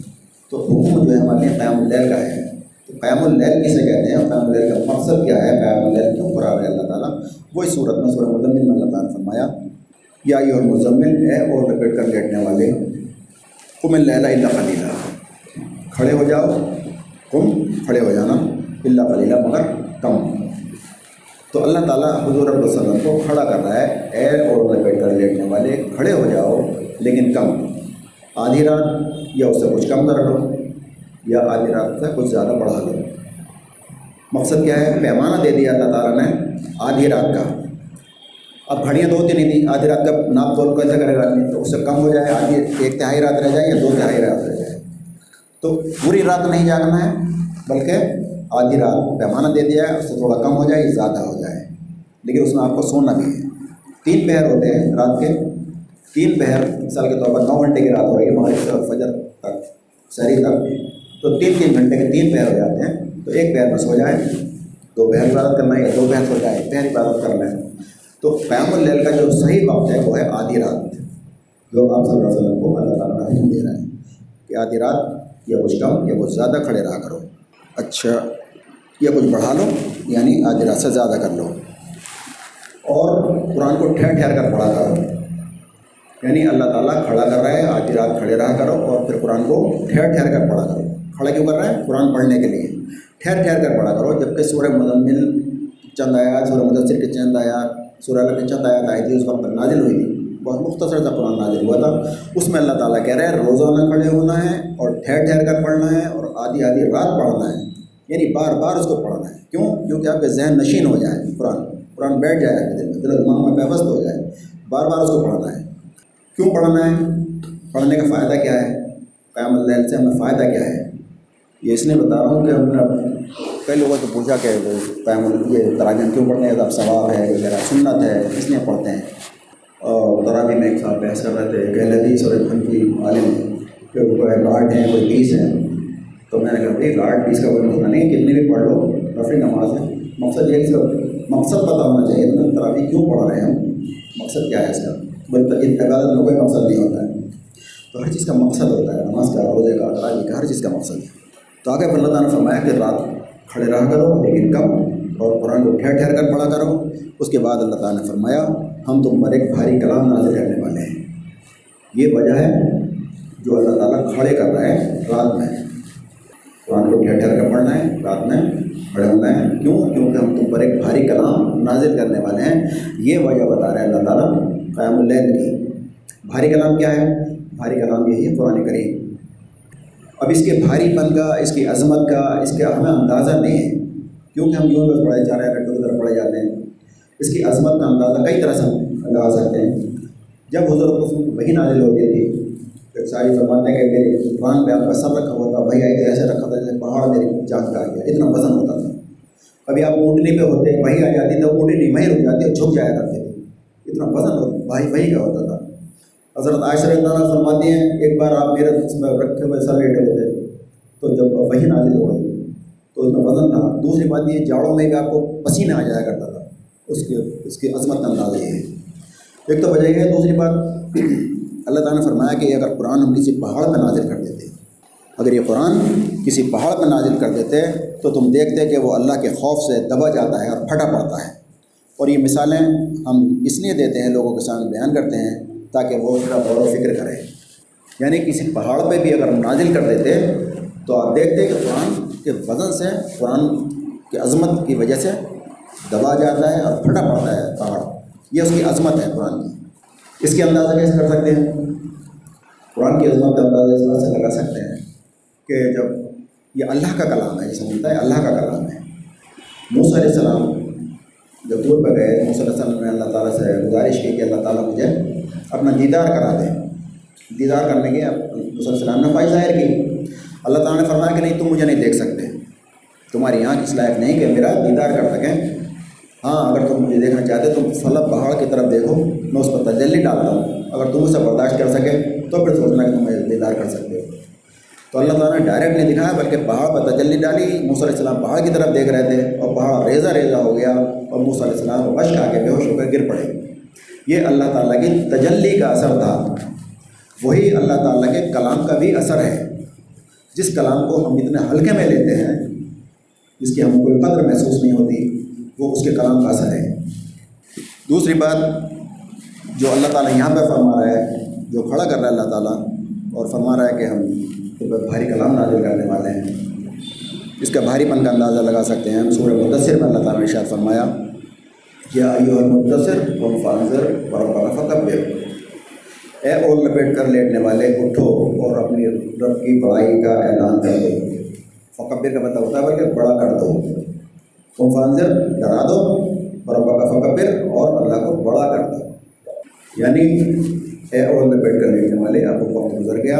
تو حکم جو ہے ہمارے قیام اللیل کا ہے۔ تو قیام اللیل کسے کہتے ہیں؟ قیام اللیل کا مقصد کیا ہے؟ قیام اللیل کیوں قرار ہے اللہ تعالیٰ؟ وہی صورت میں سورہ مزمل میں اللہ تعالیٰ نے فرمایا، یا یہ اور مزمل ہے اور لپیٹ کر لیٹنے والے کم اللہ اللہ خلیلہ کھڑے ہو جاؤ کم کھڑے ہو جانا اللہ خلیلہ مگر کم۔ تو اللہ تعالیٰ حضور علیہ وسلم کو کھڑا کر رہا ہے اے اور لپیٹ کر لیٹنے والے کھڑے ہو جاؤ، لیکن کم۔ آدھی رات یا اس سے کچھ کم کر لو یا آدھی رات سے کچھ زیادہ بڑھا لو۔ مقصد کیا ہے؟ پیمانہ دے دیا اللہ تعالیٰ نے آدھی رات کا۔ اب گھڑیاں دو تین نہیں تھیں، آدھی رات کا ناپ تول کیسے کرے گا؟ تو اس سے کم ہو جائے، آدھی ایک تہائی رات رہ جائے یا دو تہائی رات رہ جائے۔ تو پوری رات نہیں جاگنا ہے، بلکہ آدھی رات پیمانہ دے دیا ہے، اس سے تھوڑا کم ہو جائے، زیادہ ہو جائے۔ لیکن اس میں آپ کو سونا بھی ہے۔ تین پہر ہوتے ہیں رات کے۔ تین پہر مثال کے طور پر نو گھنٹے کی رات ہو رہی ہے، مغرب سے فجر تک، شہری تک۔ تو تین تین گھنٹے کے تین پہر ہو جاتے ہیں۔ تو ایک پہر میں سو جائے دو پہر عبادت کرنا ہے یا دو پہر سو جائے ایک پہر عبادت کرنا ہے۔ تو قیام اللیل کا جو صحیح وقت ہے، وہ ہے آدھی رات۔ جو آپ صلی اللہ علیہ وسلم کو اللہ تعالیٰ حکم دے رہے ہیں کہ آدھی رات یا کچھ کم یا کچھ زیادہ کھڑے رہا کرو۔ اچھا یا کچھ بڑھا لو یعنی آج رات سے زیادہ کر لو۔ قرآن کو ٹھہر ٹھہر کر پڑھا کرو۔ یعنی اللہ تعالیٰ کھڑا کر رہا ہے، آج رات کھڑے رہا کرو اور پھر قرآن کو ٹھہر ٹھہر کر پڑھا کرو۔ کھڑا کیوں کر رہا ہے؟ قرآن پڑھنے کے لیے۔ ٹھہر ٹھہر کر پڑھا کرو جبکہ سورہ مزمل چند آیات، سورہ مدثر کے چند آیات، سورہ کے چند آیات آئی تھی، اس وقت نازل ہوئی تھی۔ بہت مختصر سا قرآن نازل ہوا تھا۔ اس میں اللہ تعالیٰ کہہ رہے ہیں روزانہ کھڑے ہونا ہے اور ٹھہر ٹھہر کر پڑھنا ہے اور آدھی آدھی رات پڑھنا ہے۔ یعنی بار بار اس کو پڑھنا ہے۔ کیوں؟ کیونکہ آپ کے ذہن نشین ہو جائے قرآن۔ قرآن بیٹھ جائے آپ کے دل میں دل دماغ میں پیوست ہو جائے، بار بار اس کو پڑھنا ہے۔ کیوں پڑھنا ہے؟ پڑھنے کا فائدہ کیا ہے؟ قیام اللہ سے ہمیں فائدہ کیا ہے؟ یہ اس لیے بتا رہا ہوں کہ ہم نے کئی لوگوں سے پوچھا کہ قیام یہ تراجم کیوں پڑھتے ہیں؟ اب ثواب ہے وغیرہ سنت ہے، اس لیے پڑھتے ہیں۔ اور تراوی میں ایک صاحب بحث کر رہے تھے، کہ حدیث اور ایک فنفی عالم کہ کوئی گارڈ ہیں کوئی بیس ہیں تو میں نے کہا، بھائی گارڈ بیس کا کوئی مسئلہ نہیں کتنی بھی پڑھ لو رفی نماز ہے۔ مقصد یہ کہ مقصد پتہ ہونا چاہیے تو تراوی کیوں پڑھ رہے ہیں ہم؟ مقصد کیا ہے اس کا؟ بلکہ عبادت میں کوئی مقصد نہیں ہوتا ہے۔ تو ہر چیز کا مقصد ہوتا ہے، نماز کا روزے کا تراوی کا، ہر چیز کا مقصد۔ ہے تو آگے اللہ تعالیٰ نے فرمایا کہ رات کھڑے رہا کرو، لیکن کم، اور قرآن کو ٹھہر ٹھہر کر پڑھا کرو۔ اس کے بعد اللہ تعالیٰ نے فرمایا، ہم تم پر ایک بھاری کلام نازل کرنے والے ہیں۔ یہ وجہ ہے جو اللہ تعالیٰ کھڑے کر رہا ہے رات میں۔ قرآن کو ٹھہر ٹھہر کر پڑھنا ہے رات میں۔ کھڑے ہونا ہے۔ کیوں؟ کیونکہ ہم تم پر ایک بھاری کلام نازل کرنے والے ہیں۔ یہ وجہ بتا رہے ہیں اللہ تعالیٰ قیام اللیل کی۔ بھاری کلام کیا ہے؟ بھاری کلام یہی ہے قرآن کریم۔ اب اس کے بھاری پن کا، اس کی عظمت کا، اس کا ہمیں اندازہ نہیں ہے۔ کیونکہ ہم یوں بس پڑھے جا رہے ہیں رٹوں کی طرف پڑھے جاتے ہیں۔ اس کی عظمت کا اندازہ کئی طرح سے ہم لگا سکتے ہیں۔ جب حضرت وہی نازل ہوتی تھی ایک ساری فرماتے ہیں کہ میرے قرآن پہ آپ کا سر رکھا ہوا تھا وہی آئی ایسے رکھا تھا جیسے پہاڑ میری جان کا آ گیا اتنا وزن ہوتا تھا۔ کبھی آپ اونٹنی پہ ہوتے، وہی آ جاتی تو اونٹنی وہیں رک جاتی جھک جایا کرتے تھے۔ اتنا وزن ہوتا بھائی وہی کا ہوتا تھا۔ حضرت عائشہ تعالیٰ فرماتی ہیں، ایک بار آپ میرے رکھے ہوئے سر لیٹے ہوئے تھے، تو جب وہی نازل ہو گئی، تو اس میں وزن تھا۔ دوسری بات یہ، جاڑوں میں بھی آپ کو پسینہ آ جایا کرتا تھا، اس کے اس کی عظمت اندازہ یہ ہے۔ ایک تو وجہ یہ ہے، دوسری بات اللہ تعالیٰ نے فرمایا کہ اگر قرآن ہم کسی پہاڑ پہ نازل کر دیتے، اگر یہ قرآن کسی پہاڑ پہ نازل کر دیتے تو تم دیکھتے کہ وہ اللہ کے خوف سے دبا جاتا ہے اور پھٹا پڑتا ہے۔ اور یہ مثالیں ہم اس لیے دیتے ہیں، لوگوں کے سامنے بیان کرتے ہیں تاکہ وہ اس کا غور و فکر کریں۔ یعنی کسی پہاڑ پہ بھی اگر ہم نازل کر دیتے تو آپ دیکھتے کہ قرآن کے وزن سے، قرآن کی عظمت کی وجہ سے دبا جاتا ہے اور پھٹا پڑتا ہے پہاڑ۔ یہ اس کی عظمت ہے قرآن کی۔ اس کے اندازہ کیسے کر سکتے ہیں؟ قرآن کی عظمت کا اندازہ اس طرح سے لگا سکتے ہیں کہ جب یہ اللہ کا کلام ہے جسے ملتا ہے اللہ کا کلام ہے۔ موسیٰ علیہ السلام جب دور پہ گئے، موسیٰ علیہ السلام نے اللہ تعالیٰ سے گزارش کی کہ اللہ تعالیٰ مجھے اپنا دیدار کرا دیں دیدار کرنے کے موسیٰ علیہ السلام نے خواہش ظاہر کی۔ اللہ تعالیٰ نے فرمایا کہ نہیں، تم مجھے نہیں دیکھ سکتے۔ تمہاری یہاں کی لائق نہیں کہ میرا دیدار کر سکیں۔ ہاں اگر تم مجھے دیکھنا چاہتے تو فلب پہاڑ کی طرف دیکھو، میں اس پر تجلی ڈالتا ہوں۔ اگر تم اسے برداشت کر سکے تو پھر سوچنا کہ تم مجھے دیدار کر سکتے ہو۔ تو اللہ تعالیٰ نے ڈائریکٹ نہیں دکھایا، بلکہ پہاڑ پر تجلی ڈالی۔ موسیٰ علیہ السلام پہاڑ کی طرف دیکھ رہے تھے اور پہاڑ ریزہ ریزہ ہو گیا اور موسیٰ علیہ السلام وش کھا کے بے ہوش ہو کر گر پڑے۔ یہ اللہ تعالیٰ کی تجلی کا اثر تھا۔ وہی اللہ تعالیٰ کے کلام کا بھی اثر ہے۔ جس کلام کو ہم اتنے ہلکے میں لیتے ہیں، جس کی ہم کوئی قدر محسوس نہیں ہوتی۔ وہ اس کے کلام کا اثر ہے۔ دوسری بات جو اللہ تعالیٰ یہاں پہ فرما رہا ہے، جو کھڑا کر رہا ہے اللہ تعالیٰ اور فرما رہا ہے کہ ہم بھاری کلام نازل کرنے والے ہیں۔ اس کا بھاری پن کا اندازہ لگا سکتے ہیں۔ سورہ مدثر میں اللہ تعالیٰ نے اشارت فرمایا کیا ایو المدثر و فانظر و فکبر۔ اے اور لپیٹ کر لیٹنے والے، اٹھو اور اپنی رب کی بڑائی کا اعلان کر دو۔ فکبر کا مطلب ہوتا ہے بلکہ بڑا کر دو۔ تم ڈرا دو اور ابا کا فکبر اور اللہ کو بڑا کر دو۔ یعنی اے اور لپیٹ کر لیٹنے والے اب وقت گزر گیا۔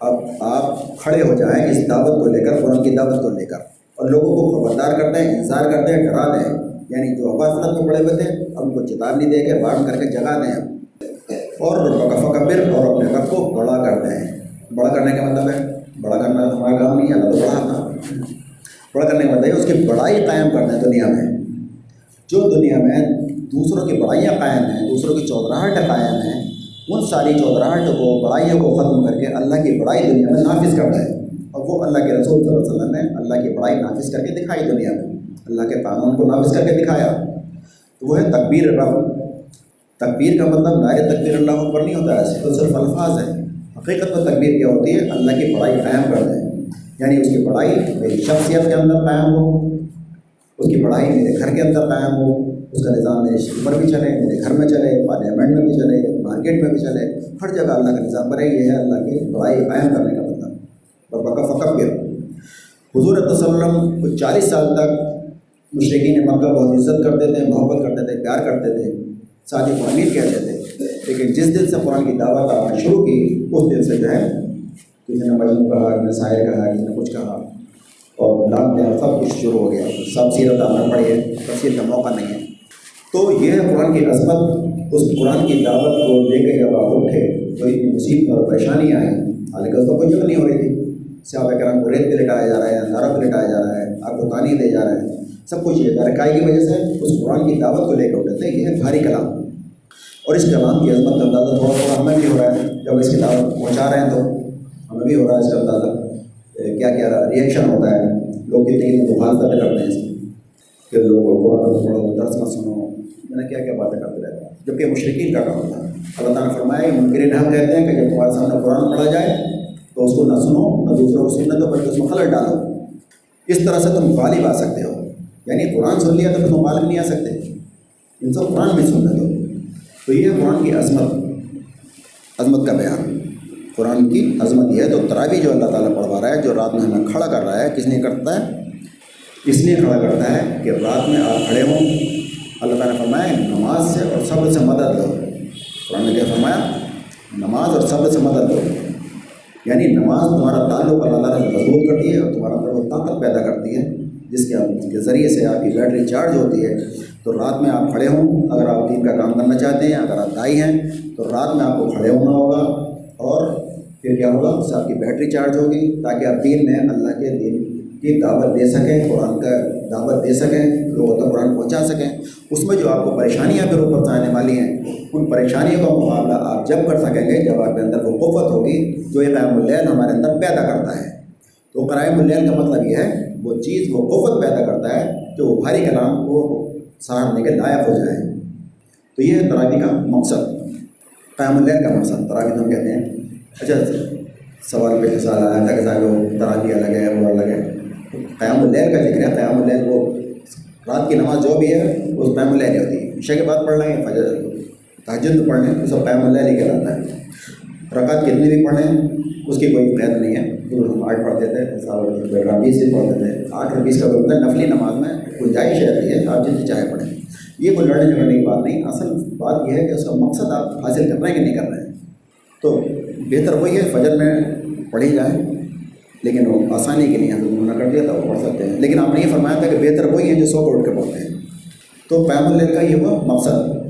اب آپ کھڑے ہو جائیں اس دعوت کو لے کر، قرآن کی دعوت کو لے کر۔ اور لوگوں کو خبردار کرتے ہیں، انتظار کرتے ہیں، ڈرا دیں۔ یعنی جو ابا صنعت میں پڑے ہوئے تھے، اب ان کو چتارنی دے کے بارن کر کے جگا دیں۔ اور فکبر اور اپنے رب کو بڑا کرتے ہیں بڑا کرنے کا مطلب ہے، بڑا کرنا ہمارا کام نہیں ہے، اللہ تو بڑا بڑا کرنے کا مطلب ہے اس کی بڑائی قائم کر دیں دنیا میں۔ جو دنیا میں دوسروں کی بڑائیاں قائم ہیں، دوسروں کی چودراہٹ قائم ہیں، ان ساری چودراہٹ کو بڑائیوں کو ختم کر کے اللہ کی بڑائی دنیا میں نافذ کر دے اور وہ اللہ کے رسول صلی اللہ علیہ وسلم نے اللہ کی بڑائی نافذ کر کے دکھائی دنیا میں۔ اللہ کے قانون کو نافذ کر کے دکھایا۔ تو وہ ہے تقبیر رب تقبیر کا مطلب نائر تقبیر اللہ پر نہیں ہوتا ہے تو صرف الفاظ ہے حقیقت میں تقبیر کیا ہوتی ہے؟ اللہ کی بڑائی قائم کر دیں یعنی اس کی بڑائی میری شخصیت کے اندر قائم ہو، اس کی بڑائی میرے گھر کے اندر قائم ہو، اس کا نظام میرے اوپر بھی چلے، میرے گھر میں چلے پارلیمنٹ میں بھی چلے، مارکیٹ میں بھی چلے، ہر جگہ اللہ کا نظام بنے یہ ہے اللہ کی بڑائی قائم کرنے کا مطلب۔ اور بکا فقب کے حضور وسلم کو چالیس سال تک مشرقین مکہ بہت عزت کرتے تھے، محبت کرتے تھے، پیار کرتے تھے ساتھ ہی کہتے تھے۔ لیکن جس دن سے قرآن کی دعوت آنا شروع کی، اس دن سے جو ہے کسی نے مجموع کہا کسی نے شاعر کہا کسی نے کچھ کہا۔ اور لانتے ہیں سب کچھ شروع ہو گیا۔ سب سیرت آنا پڑی ہے تفصیل کا موقع نہیں ہے۔ تو یہ قرآن کی عظمت۔ اس قرآن کی دعوت کو لے کے جب آپ اٹھے، تو اتنی مصیبت اور پریشانیاں آئیں حالانکہ اس کو کوئی جگہ نہیں ہو رہی تھی۔ صحابہ کرام کو ریت پہ لٹایا جا رہا ہے اندارہ پہ لٹایا جا رہا ہے، آپ کو تانی دے جا رہا ہے۔ سب کچھ یہ رکائی کی وجہ سے اس قرآن کی دعوت کو لے کے اٹھے تھے یہ ہے بھاری کلام۔ اور اس کلام کی عظمت کا اندازہ تھوڑا تھوڑا ہمیں بھی ہو رہا ہے۔ جب اس کی دعوت پہنچا رہے ہیں تو ہمیں بھی ہو رہا ہے اس کا اندازہ کیا کیا ریئیکشن ہوتا ہے۔ لوگ کتنی مخالفت کرتے ہیں۔ اس کی کہ لوگوں کو تھوڑا درس نہ سنو۔ میں نے کیا کیا باتیں کرتے رہتا ہوں جبکہ مشرقین کا کام تھا۔ اللہ تعالیٰ نے فرمایا منکرین ہم کہتے ہیں کہ جب تمہارے سامنے قرآن پڑھا جائے تو اس کو نہ سنو، نہ دوسروں کو سننے دو، بلکہ اس میں خلط ڈالو۔ اس طرح سے تم غالب آ سکتے ہو۔ یعنی قرآن سن لیا تو تم غالب نہیں آ سکتے۔ ان سب قرآن بھی سننے دو۔ تو یہ قرآن کی عظمت عظمت کا بیان۔ قرآن کی عظمت یہ ہے تو تراوی جو اللہ تعالیٰ پڑھوا رہا ہے، جو رات میں ہمیں کھڑا کر رہا ہے، کس لیے کرتا ہے؟ اس لیے کھڑا کرتا ہے کہ رات میں آپ کھڑے ہوں۔ اللہ تعالیٰ نے فرمایا، نماز سے اور صبر سے مدد دو قرآن نے کیا فرمایا؟ نماز اور صبر سے مدد دو یعنی نماز تمہارا تعلق اللہ تعالیٰ سے مضبوط کرتی ہے اور تمہارا اندر وہ طاقت پیدا کرتی ہے، جس کے کے ذریعے سے آپ کی بیٹری چارج ہوتی ہے۔ تو رات میں آپ کھڑے ہوں۔ اگر آپ دین کا کام کرنا چاہتے ہیں، اگر آپ دائی ہیں، تو رات میں آپ کو کھڑے ہونا ہوگا۔ اور پھر کیا ہوگا؟ اس سے آپ کی بیٹری چارج ہوگی تاکہ آپ دین میں اللہ کے دین کی دعوت دے سکیں، قرآن کا دعوت دے سکیں، لوگوں تک قرآن پہنچا سکیں۔ اس میں جو آپ کو پریشانیاں پھر اوپر سے آنے والی ہیں، ان پریشانیوں کا مقابلہ آپ جب کر سکیں گے جب آپ کے اندر وہ قوت ہوگی جو ایک قائم العین ہمارے اندر پیدا کرتا ہے۔ تو قائم العین کا مطلب یہ ہے، وہ چیز، وہ قوت پیدا کرتا ہے کہ وہ بھاری کلام کو سہارنے کے لائق ہو جائے۔ تو یہ ہے تراوی کا مقصد قیام العین کا مقصد۔ تراوی ہم کہتے ہیں۔ اچھا سوال پہ سوال آیا تھا کہ صاحب وہ الگ ہے وہ الگ ہے قیام اللیل کا ذکر ہے، قیام اللیل وہ رات کی نماز جو بھی ہے وہ قیام اللیل ہوتی ہے۔ عشاء کے بعد پڑھ لیں گے فجر تحجد پڑھ لیں، تو سب قیام اللیل ہی کہلاتا ہے۔ رکعت کتنی بھی پڑھیں اس کی کوئی قید نہیں ہے۔ ہم آٹھ پڑھتے تھے بیس بھی پڑھتے تھے۔ آٹھ اور بیس کا کوئی نفلی نماز میں گنجائش رہتی ہے، آپ جتنی چاہے پڑھیں۔ یہ کوئی لڑنے جھگڑنے کی بات نہیں، اصل بات یہ ہے کہ اس کا مقصد آپ حاصل کر رہے ہیں کہ نہیں کر رہے ہیں۔ تو بہتر وہی ہے، فجر میں پڑھی جائے لیکن وہ آسانی کے لیے ہم نے کر دیا تھا، وہ پڑھ سکتے ہیں۔ لیکن آپ نے یہ فرمایا تھا کہ بہتر وہی ہے جو سو اٹھ کے پڑھتے ہیں۔ تو پیام اللہ کا یہ ہوا مقصد۔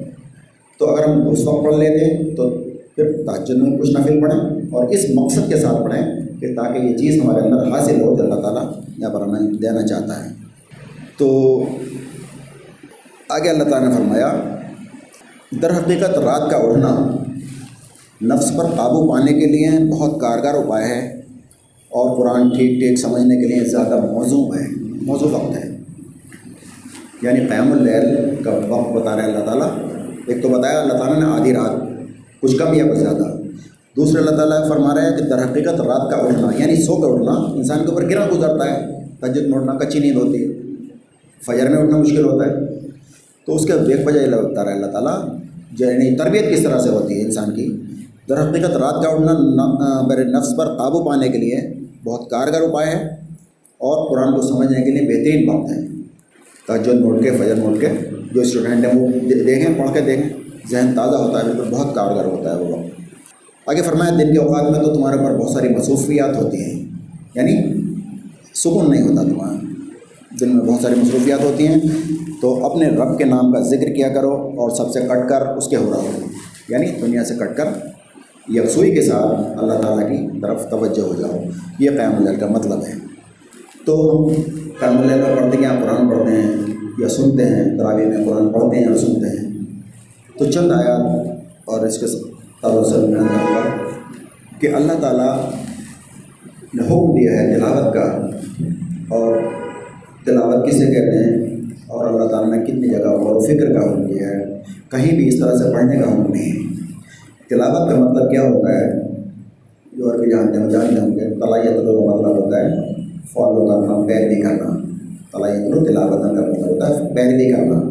تو اگر ہم اس وقت پڑھ لیتے تو پھر تاجر میں کچھ نفل پڑھیں اور اس مقصد کے ساتھ پڑھیں کہ تاکہ یہ چیز ہمارے اندر حاصل ہو، جو اللہ تعالیٰ یا پر ہمیں دینا چاہتا ہے۔ تو آگے اللہ تعالیٰ نے فرمایا، در حقیقت رات کا اڑنا نفس پر قابو پانے کے لیے بہت کارگر اپائے ہے اور قرآن ٹھیک ٹھیک سمجھنے کے لیے زیادہ موضوع ہے موضوع وقت ہے یعنی قیام اللیل کا وقت بتا رہے اللہ تعالیٰ۔ ایک تو بتایا اللہ تعالیٰ نے آدھی رات، کچھ کم یا کچھ زیادہ۔ دوسرے اللہ تعالیٰ فرما رہے ہیں کہ در حقیقت رات کا اٹھنا یعنی سو کا اٹھنا، انسان کے اوپر گرا گزرتا ہے۔ تجد میں اٹھنا، کچی نیند ہوتی ہے۔ فجر میں اٹھنا مشکل ہوتا ہے۔ تو اس کے ایک وجہ بتا رہا ہے اللہ تعالیٰ۔ یعنی تربیت کس طرح سے ہوتی ہے انسان کی؟ در حقیقت رات کا اٹھنا میرے نفس پر قابو پانے کے لیے بہت کارگر اپائے ہے اور قرآن کو سمجھنے کے لیے بہترین وقت ہے تجد میں اٹھ کے، فجر میں اٹھ کے، جو اسٹوڈنٹ ہیں وہ دیکھیں، پڑھ کے دیکھیں۔ ذہن تازہ ہوتا ہے، بالکل بہت کارگر ہوتا ہے وہ وقت۔ آگے فرمایا، دن کے اوقات میں تو تمہارے اوپر بہت ساری مصروفیات ہوتی ہیں۔ یعنی سکون نہیں ہوتا تمہارا۔ دن میں بہت ساری مصروفیات ہوتی ہیں۔ تو اپنے رب کے نام کا ذکر کیا کرو اور سب سے کٹ کر اس کے ہو رہا ہو۔ یعنی دنیا سے کٹ کر یکسوئی کے ساتھ اللہ تعالیٰ کی طرف توجہ ہو جاؤ۔ یہ قیام اللہ کا مطلب ہے۔ تو ہم قیام اللہ میں پڑھتے ہیں قرآن پڑھتے ہیں یا سنتے ہیں؟ تراوی میں قرآن پڑھتے ہیں اور سنتے ہیں؟ تو چند آیات اور اس کے تعلق سے میں کہ اللہ تعالیٰ نے حکم دیا ہے تلاوت کا۔ اور تلاوت کسے کہتے ہیں؟ اور اللہ تعالیٰ نے کتنی جگہ غور و فکر کا حکم دیا ہے۔ کہیں بھی اس طرح سے پڑھنے کا حکم نہیں ہے۔ تلاوت کا مطلب کیا ہوتا ہے؟ جو اور بھی جانتے ہیں جانتے ہوں گے تلائیت کا مطلب ہوتا ہے فالو کرنا پیروی کرنا۔ تلائیت تلاوت کا مطلب ہوتا ہے پیروی کرنا۔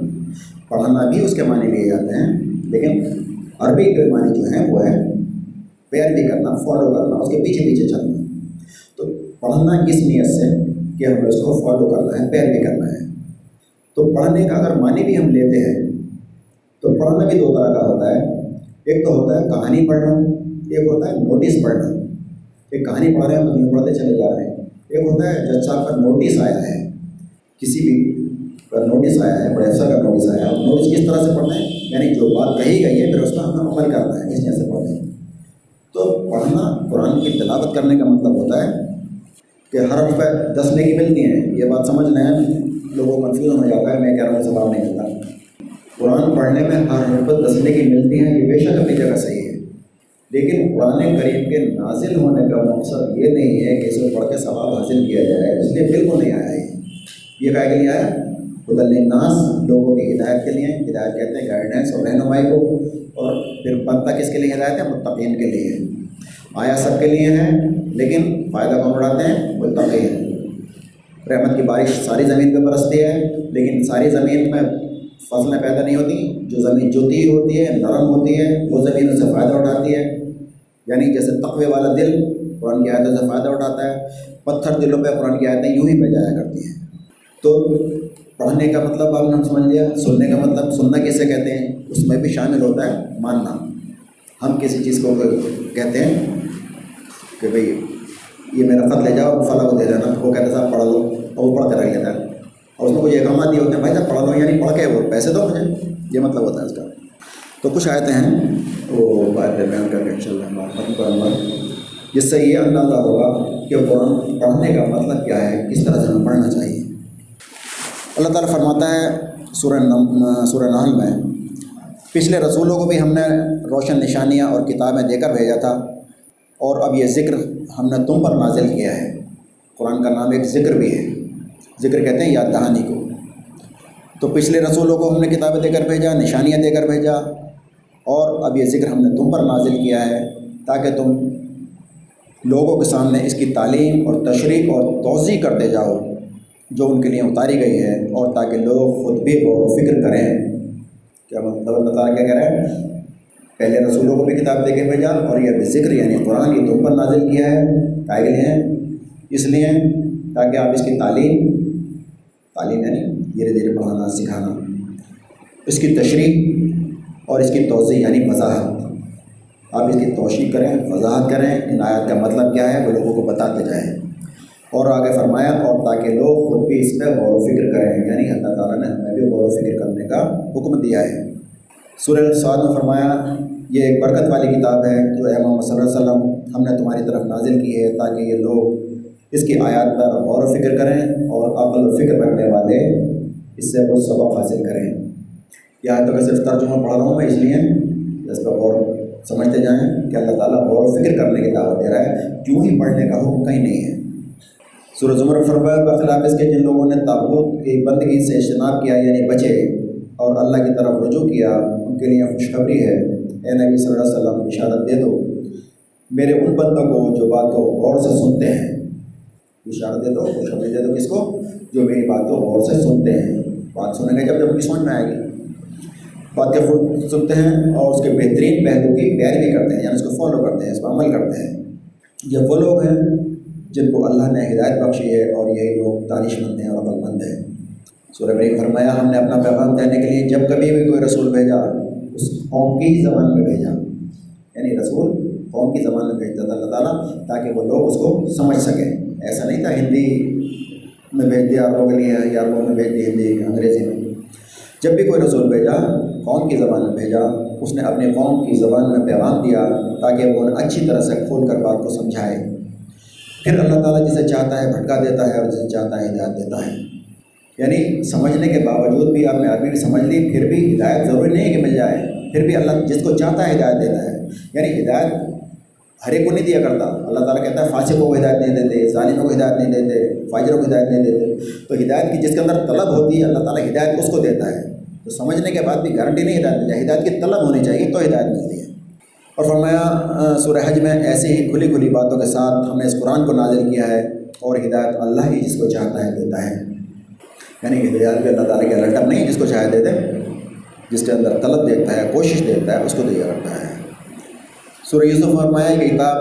پڑھنا بھی اس کے معنی لیے جاتے ہیں، لیکن عربی کے معنی جو ہیں، وہ ہے پیروی کرنا فالو کرنا، اس کے پیچھے پیچھے چلنا۔ تو پڑھنا اس نیت سے کہ ہمیں اس کو فالو کرنا ہے، پیروی کرنا ہے؟ تو پڑھنے کا اگر معنی بھی ہم لیتے ہیں، تو پڑھنا بھی دو طرح کا ہوتا ہے۔ ایک تو ہوتا ہے کہانی پڑھنا، ایک ہوتا ہے نوٹس پڑھنا۔ ایک کہانی پڑھ رہے ہیں تو پڑھتے چلے جا رہے ہیں۔ ایک ہوتا ہے جج صاحب کا نوٹس آیا ہے۔ کسی بھی پر نوٹس آیا ہے بڑے افسر کا نوٹس آیا ہے۔ نوٹس کس طرح سے پڑھنا ہے؟ یعنی جو بات کہی گئی ہے، پھر اس کا ہمیں عمل کرنا ہے۔ اس طرح سے پڑھنا ہے۔ تو پڑھنا قرآن کی تلاوت کرنے کا مطلب ہوتا ہے کہ ہر روپے دس نیکی ملتی ہیں۔ یہ بات سمجھ لیں لوگوں کو کنفیوژن ہو جاتا ہے، میں کہہ رہا ہوں، سوال نہیں ملتا قرآن پڑھنے میں ہر روپے دس نیکی ملتی ہیں، یہ بے شک اپنی جگہ صحیح ہے۔ لیکن قرآن کریم کے نازل ہونے کا مقصد یہ نہیں ہے کہ اسے پڑھ کے ثواب حاصل کیا جائے، اس لیے بالکل نہیں آیا یہ یہ کہہ کے لیے آیا؟ ناس لوگوں کی ہدایت کے لیے، ہدایت کہتے ہیں گائیڈنس اور رہنمائی کو، اور پھر بنتا کس کے لیے ہدایت ہے، متقین کے لیے۔ آیا سب کے لیے ہے، لیکن فائدہ کون اڑاتے ہیں؟ متقین۔ رحمت کی بارش ساری زمین پہ برستی ہے، لیکن ساری زمین میں فصلیں پیدا نہیں ہوتی، جو زمین جوتی ہوتی ہے، نرم ہوتی ہے، وہ زمین اس سے فائدہ اٹھاتی ہے۔ یعنی جیسے تقوی والا دل قرآن کی آیتوں سے فائدہ اٹھاتا ہے، پتھر دلوں پہ قرآن کی آیتیں یوں ہی بہ جایا کرتی ہیں۔ تو پڑھنے کا مطلب آپ نے سمجھ لیا سننے کا مطلب سننا کیسے کہتے ہیں؟ اس میں بھی شامل ہوتا ہے ماننا۔ ہم کسی چیز کو کہتے ہیں کہ بھئی یہ میرا خط لے جاؤ فلاں کو دے دینا۔ وہ کہتے صاحب پڑھ لو، اور وہ پڑھ کے رکھ لیتا ہے۔ اور اس میں کچھ احکامات دیے ہوتے ہیں؟ بھائی صاحب پڑھ لو یعنی پڑھ کے وہ پیسے دو مجھے۔ یہ مطلب ہوتا ہے اس کا۔ تو کچھ آیتیں ہیں۔ وہ بات بیان کر کے ان شاء اللہ ختم کروں گا۔ جس سے یہ اندازہ ہوگا کہ قرآن پڑھنے کا مطلب کیا ہے، کس طرح سے ہمیں پڑھنا چاہیے۔ اللہ تعالیٰ فرماتا ہے سورہ سورہ نحل میں، پچھلے رسولوں کو بھی ہم نے روشن نشانیاں اور کتابیں دے کر بھیجا تھا۔ اور اب یہ ذکر ہم نے تم پر نازل کیا ہے۔ قرآن کا نام ایک ذکر بھی ہے۔ ذکر کہتے ہیں یاد دہانی کو۔ تو پچھلے رسولوں کو ہم نے کتابیں دے کر بھیجا، نشانیاں دے کر بھیجا، اور اب یہ ذکر ہم نے تم پر نازل کیا ہے تاکہ تم لوگوں کے سامنے اس کی تعلیم اور تشریح اور توضیع کرتے جاؤ، جو ان کے لیے اتاری گئی ہے، اور تاکہ لوگ خود بھی غور و فکر کریں۔ کیا مطلب اللہ تعالیٰ کیا کہہ رہے ہیں پہلے رسولوں کو بھی کتاب دے کے بھیجا، اور یہ بھی ذکر یعنی قرآن یہ تم پر نازل کیا ہے کائے لیے ہیں۔ اس لیے تاکہ آپ اس کی تعلیم تعلیم یعنی دھیرے دھیرے پڑھانا، سکھانا۔ اس کی تشریح اور اس کی توضیع یعنی وضاحت۔ آپ اس کی توشیع کریں، وضاحت کریں ان آیات کا مطلب کیا ہے، وہ لوگوں کو بتاتے جائیں۔ اور آگے فرمایا، اور تاکہ لوگ خود بھی اس پہ غور و فکر کریں۔ یعنی اللہ تعالیٰ نے ہمیں بھی غور و فکر کرنے کا حکم دیا ہے۔ سورہ الصاد میں فرمایا، یہ ایک برکت والی کتاب ہے جو اے محمد صلی اللہ علیہ وسلم ہم نے تمہاری طرف نازل کی ہے تاکہ یہ لوگ اس کی آیات پر غور و فکر کریں اور عقل و فکر رکھنے والے اس سے کچھ سبق حاصل کریں۔ یہاں تو میں صرف ترجمہ پڑھ رہا ہوں میں اس لیے اس پر غور سمجھتے جائیں کہ اللہ تعالیٰ غور و فکر کرنے کی دعوت دے رہا ہے۔ کیوں ہی پڑھنے کا حکم کہیں نہیں ہے۔ سورج عمر فرمایا، بخلاف اس کے جن لوگوں نے تابوت کی بندگی سے اجتناب کیا یعنی بچے، اور اللہ کی طرف رجوع کیا، ان کے لیے خوشخبری ہے۔ اے نبی صلی اللہ علیہ وسلم، اشارت دے دو۔ میرے ان بندوں کو جو بات کو غور سے سنتے ہیں اشارت دے دو خوشخبری دے دو کس کو؟ جو میری بات کو غور سے سنتے ہیں۔ بات سنیں گے جب جب کی سمجھ میں آئے گی۔ بات کے خود سنتے ہیں اور اس کے بہترین پہلو کی پیروی کرتے ہیں یعنی اس کو فالو کرتے ہیں، اس پر عمل کرتے ہیں۔ یہ وہ لوگ ہیں جن کو اللہ نے ہدایت بخشی ہے اور یہی لوگ دانش مند ہیں اور عقل مند ہیں۔ سورہ بری فرمایا، ہم نے اپنا پیغام دینے کے لیے جب کبھی بھی کوئی رسول بھیجا، اس قوم کی ہی زبان میں بھیجا۔ یعنی رسول قوم کی زبان میں بھیجتا تھا اللہ تعالیٰ، تاکہ وہ لوگ اس کو سمجھ سکیں۔ ایسا نہیں تھا، ہندی میں بھیج دیا عربوں کے لیے، یا عربوں میں بھیج دی ہندی، انگریزی میں۔ جب بھی کوئی رسول بھیجا، قوم کی زبان میں بھیجا، اس نے اپنے قوم کی زبان میں پیغام دیا تاکہ وہ انہیں اچھی طرح سے کھول کر بات کو سمجھائے۔ پھر اللہ تعالیٰ جسے چاہتا ہے بھٹکا دیتا ہے اور جسے چاہتا ہے ہدایت دیتا ہے۔ یعنی سمجھنے کے باوجود بھی آپ نے عربی بھی سمجھ لی، پھر بھی ہدایت ضروری نہیں ہے کہ مل جائے۔ پھر بھی اللہ جس کو چاہتا ہے ہدایت دیتا ہے۔ یعنی ہدایت ہر ایک کو نہیں دیا کرتا اللہ تعالیٰ کہتا ہے فاسقوں کو ہدایت نہیں دیتے ظالموں کو ہدایت نہیں دیتے فاجروں کو ہدایت نہیں دیتے تو ہدایت کی جس کے اندر طلب ہوتی ہے اللہ تعالیٰ ہدایت اس کو دیتا ہے تو سمجھنے کے بعد بھی گارنٹی نہیں ہدایت مل جائے ہدایت کی طلب ہونی چاہیے تو ہدایت ملتی ہے اور فرمایا سورہ حج میں ایسے ہی کھلی کھلی باتوں کے ساتھ ہم نے اس قرآن کو نازل کیا ہے اور ہدایت اللہ ہی جس کو چاہتا ہے دیتا ہے یعنی ہدایت بھی اللہ تعالیٰ کے لٹپ نہیں جس کو چاہے دے دے جس کے اندر طلب دیکھتا ہے کوشش دیکھتا ہے اس کو دیا کرتا ہے سورہ یوسف فرمایا کہ کتاب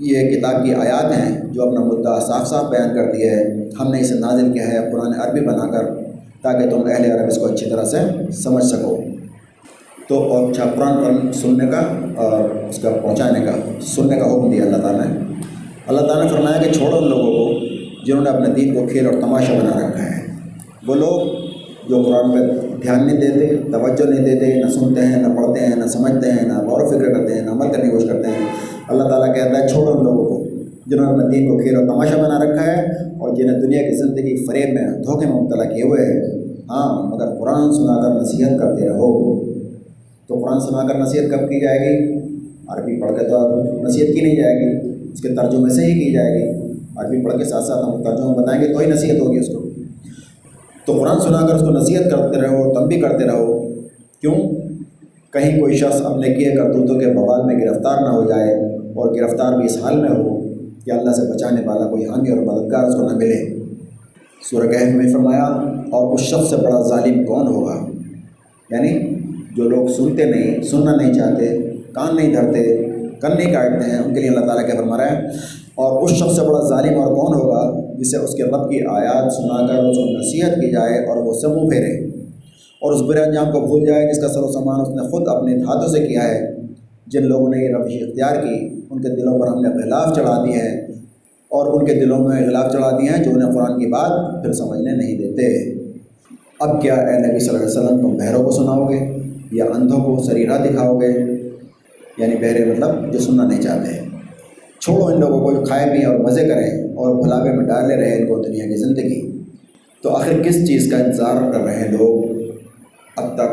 یہ کتاب کی آیات ہیں جو اپنا مدعا صاف صاف بیان کرتی ہے۔ ہم نے اسے نازل کیا ہے قرآن عربی بنا کر تاکہ تم اہل عرب اس کو اچھی طرح سے سمجھ سکو۔ تو اور اچھا قرآن پر سننے کا اور اس کا پہنچانے کا سننے کا حکم دیا اللہ تعالیٰ نے۔ اللہ تعالیٰ نے فرمایا کہ چھوڑو ان لوگوں کو جنہوں نے اپنے دین کو کھیل اور تماشا بنا رکھا ہے۔ وہ لوگ جو قرآن پہ دھیان نہیں دیتے، توجہ نہیں دیتے، نہ سنتے ہیں، نہ پڑھتے ہیں، نہ سمجھتے ہیں، نہ غور و فکر کرتے ہیں، نہ عمل کرنے کی کوشش کرتے ہیں۔ اللہ تعالیٰ کہتا ہے، چھوڑو ان لوگوں کو جنہوں نے اپنے دین کو کھیل اور تماشا بنا رکھا ہے اور جنہیں دنیا کی زندگی فریب میں دھوکے میں مبتلا کیے ہوئے ہیں۔ ہاں مگر قرآن سنا کر نصیحت کرتے رہو۔ تو قرآن سنا کر نصیحت کب کی جائے گی؟ عربی پڑھ کے تو نصیحت کی نہیں جائے گی، اس کے ترجمے سے ہی کی جائے گی۔ عربی پڑھ کے ساتھ ساتھ ہم ترجمہ بتائیں گے تو ہی نصیحت ہوگی اس کو۔ تو قرآن سنا کر اس کو نصیحت کرتے رہو تب بھی کرتے رہو۔ کیوں؟ کہیں کوئی شخص اپنے کیے کرتوتوں کے بوال میں گرفتار نہ ہو جائے اور گرفتار بھی اس حال میں ہو کہ اللہ سے بچانے والا کوئی حامی اور مددگار اس کو نہ ملے۔ سورہ کہف میں فرمایا، اور اس شخص سے بڑا ظالم کون ہوگا؟ یعنی جو لوگ سنتے نہیں، سننا نہیں چاہتے، کان نہیں دھرتے، کن نہیں کاٹتے ہیں، ان کے لیے اللہ تعالیٰ کیا فرما رہا ہے؟ اور اس شخص سے بڑا ظالم اور کون ہوگا جسے اس کے رب کی آیات سنا کر اس کو نصیحت کی جائے اور وہ سے منہ پھیرے۔ اور اس برے انجام کو بھول جائے جس کا سر و سامان اس نے خود اپنے ہاتھوں سے کیا ہے۔ جن لوگوں نے یہ روش اختیار کی، ان کے دلوں پر ہم نے خلاف چڑھا دیے ہیں۔ اور ان کے دلوں میں خلاف چڑھا دیے ہیں جو انہیں قرآن کی بات پھر سمجھنے نہیں دیتے۔ اب کیا اے نبی صلی اللہ علیہ وسلم، تم بہروں کو سناؤ گے یا اندھوں کو سریرا دکھاؤ گے یعنی بہرے مطلب جو سننا نہیں چاہتے۔ چھوڑو ان لوگوں کو جو کھائے پئیں اور مزے کریں اور بھلاوے میں ڈالے رہے ان کو دنیا کی زندگی۔ تو آخر کس چیز کا انتظار کر رہے ہیں لوگ؟ اب تک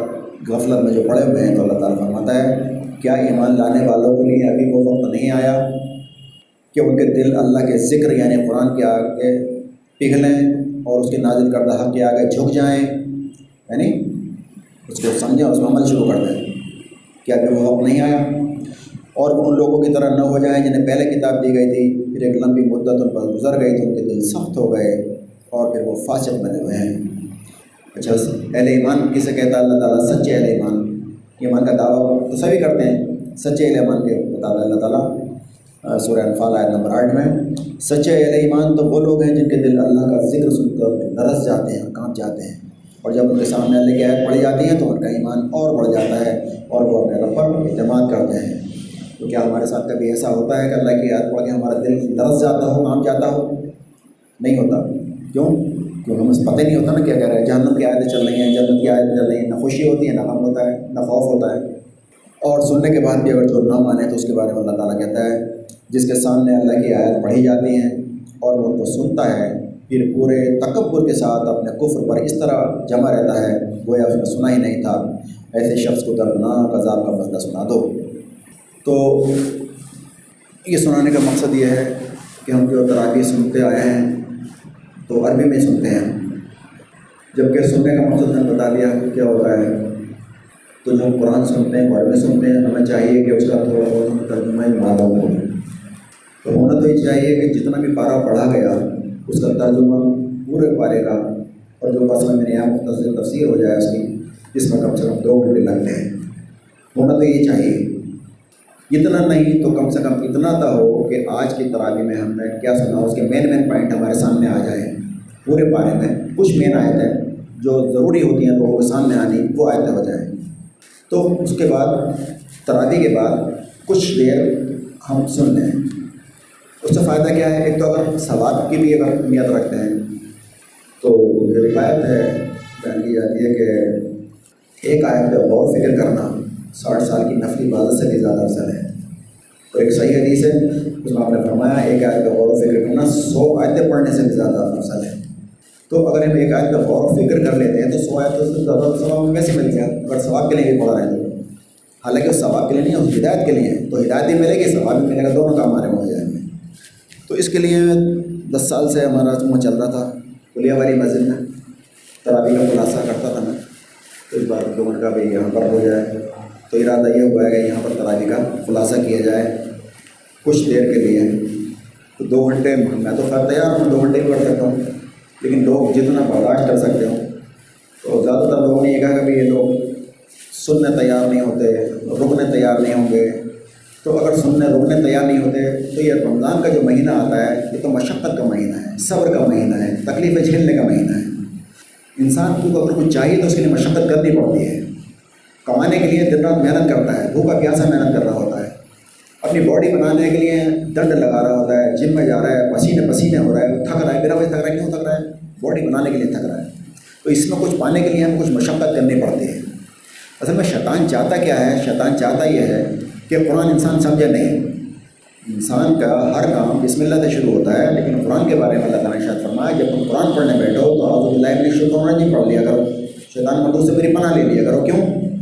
غفلت میں جو پڑے ہوئے ہیں تو اللہ تعالیٰ فرماتا ہے، کیا ایمان لانے والوں کے لیے ابھی وہ وقت نہیں آیا کہ ان کے دل اللہ کے ذکر یعنی قرآن کے آگے پگھلیں اور اس کے نازل کردہ حق کے آگے جھک جائیں؟ یعنی اس کو سمجھیں اس میں عمل شروع کر دیں کیا ابھی وہ وقت نہیں آیا۔ اور وہ ان لوگوں کی طرح نہ ہو جائیں جنہیں پہلے کتاب دی گئی تھی، پھر ایک لمبی مدت ان پر گزر گئی تو ان کے دل سخت ہو گئے اور پھر وہ فاسق بنے ہوئے ہیں۔ اچھا اہل ایمان کسے کہتا ہے؟ اللہ تعالیٰ سچے اہل ایمان ایمان کا دعویٰ تو سبھی کرتے ہیں۔ سچے اہل ایمان کے بتا اللہ تعالیٰ سورہ انفال آیت نمبر آٹھ میں، سچے اہل ایمان تو وہ لوگ ہیں جن کے دل اللہ کا ذکر سن کر نرس جاتے ہیں، کانپ جاتے ہیں۔ اور جب ان کے سامنے اللہ کی آیت پڑھی جاتی ہیں تو ان کا ایمان اور بڑھ جاتا ہے اور وہ اپنے رب پر اعتماد کرتے ہیں۔ تو کیا ہمارے ساتھ کبھی ایسا ہوتا ہے کہ اللہ کی آیت پڑھ کے ہمارا دل نرس جاتا ہو کانپ جاتا ہو؟ نہیں ہوتا۔ کیوں؟ کیوں؟ ہمیں پتہ نہیں ہوتا نا کیا کہہ رہے ہیں جہنم کی آیتیں چل رہی ہیں، جنت کی آیتیں چل رہی ہیں، نہ خوشی ہوتی ہے، نہ غم ہوتا ہے، نہ خوف ہوتا ہے۔ اور سننے کے بعد بھی اگر جو نہ مانے تو اس کے بارے میں اللہ تعالیٰ کہتا ہے، جس کے سامنے اللہ کی آیت پڑھی جاتی ہیں اور وہ ان کو سنتا ہے، پھر پورے تکبر کے ساتھ اپنے کفر پر اس طرح جمع رہتا ہے، گویا اس نے سنا ہی نہیں تھا۔ ایسے شخص کو دردناک عذاب کا مسئلہ سنا دو۔ تو یہ سنانے کا مقصد یہ ہے کہ ہم جو تراکی سنتے آئے ہیں تو عربی میں سنتے ہیں جبکہ سننے کا مقصد نے بتا دیا کیا ہوتا ہے۔ تو جو ہم قرآن سنتے ہیں، عربی سنتے ہیں، ہمیں چاہیے کہ اس کا تھوڑا بہت ہم ترجمہ معلوم ہو تو ہونا تو یہ چاہیے کہ جتنا بھی پارا پڑھا گیا، اس کا ترجمہ پورے پارے کا اور جو مثلاً میں یہاں مختصر تفسیر ہو جائے اس کی جس میں کم سے کم دو گھنٹے لگتے ہیں۔ ہونا تو یہ چاہیے۔ اتنا نہیں تو کم سے کم اتنا تو ہو کہ آج کی تراوی میں ہم نے کیا سنا، اس کے مین مین پوائنٹ ہمارے سامنے آ جائیں پورے پارے میں کچھ مین آیت ہیں جو ضروری ہوتی ہیں لوگوں کے سامنے آنی، وہ آیتیں ہو جائیں۔ تو اس کے بعد، تراوی کے بعد کچھ دیر ہم سن لیں۔ اس سے فائدہ کیا ہے؟ ایک تو اگر ثواب کی بھی اگر نیت رکھتے ہیں، تو روایت ہے، بیان کی جاتی ہے کہ ایک آیت پہ غور فکر کرنا۔ ساٹھ سال کی نفلی عبادت سے بھی زیادہ افضل ہے۔ تو ایک صحیح حدیث ہے، اس میں آپ نے فرمایا، ایک آیت پہ غور و فکر کرنا سو آیتیں پڑھنے سے بھی زیادہ افضل ہے۔ تو اگر ہم ایک آیت پہ غور و فکر کر لیتے ہیں، تو سو آیتوں سے زیادہ ثواب ہمیں کیسے مل گیا اگر ثواب کے لیے بھی پڑھ رہے ہیں تو حالانکہ اس ثواب کے لیے نہیں اس ہدایت کے لیے تو ہدایت بھی ملے گی، ثواب بھی ملے گا، دونوں کام ہمارے ہو جائیں گے۔ تو اس کے لیے دس سال سے ہمارا منہ چل رہا تھا، کلیہ والی مسجد میں ترابی کا خلاصہ کرتا تھا میں۔ تو اس بار دو گھنٹہ بھی یہاں پر ہو جائے۔ تو ارادہ یہ ہوا ہے کہ یہاں پر ترابی کا خلاصہ کیا جائے کچھ دیر کے لیے۔ تو دو گھنٹے میں تو خیر تیار ہوں، دو گھنٹے ہی پڑھ سکتا ہوں، لیکن لوگ جتنا برداشت کر سکتے ہوں۔ تو زیادہ تر لوگوں نے یہ کہا کہ بھائی یہ لوگ سننے تیار نہیں ہوتے، رکنے تیار نہیں ہوں گے۔ تو اگر سننے رکنے تیار نہیں ہوتے، تو یہ رمضان کا جو مہینہ آتا ہے، یہ تو مشقت کا مہینہ ہے، صبر کا مہینہ ہے، تکلیفیں جھیلنے کا مہینہ ہے۔ انسان کو اگر کچھ چاہیے تو اس کے لیے مشقت کرنی پڑتی ہے۔ کمانے کے لیے دن رات محنت کرتا ہے، بھوکا پیاسا محنت کر رہا ہوتا ہے۔ اپنی باڈی بنانے کے لیے ڈنڈ لگا رہا ہوتا ہے، جم میں جا رہا ہے، پسینے پسینے ہو رہا ہے، تھک رہا ہے، میرا بھائی تھک رہا ہے، کیوں تھک رہا ہے؟ باڈی بنانے کے لیے تھک رہا ہے۔ تو اس میں کچھ پانے کے لیے ہمیں کچھ مشقت کرنی پڑتی ہے۔ اصل میں شیطان چاہتا کیا ہے؟ شیطان چاہتا یہ ہے کہ قرآن انسان سمجھے نہیں۔ انسان کا ہر کام بسم اللہ سے شروع ہوتا ہے، لیکن قرآن کے بارے میں اللہ تعالیٰ نے شاید فرمایا، جب تم قرآن پڑھنے بیٹھو تو آج اللہ نے شکر نہیں پڑھ لیا کرو۔ شیطان مدد سے میری پناہ لے لیا کرو۔ کیوں؟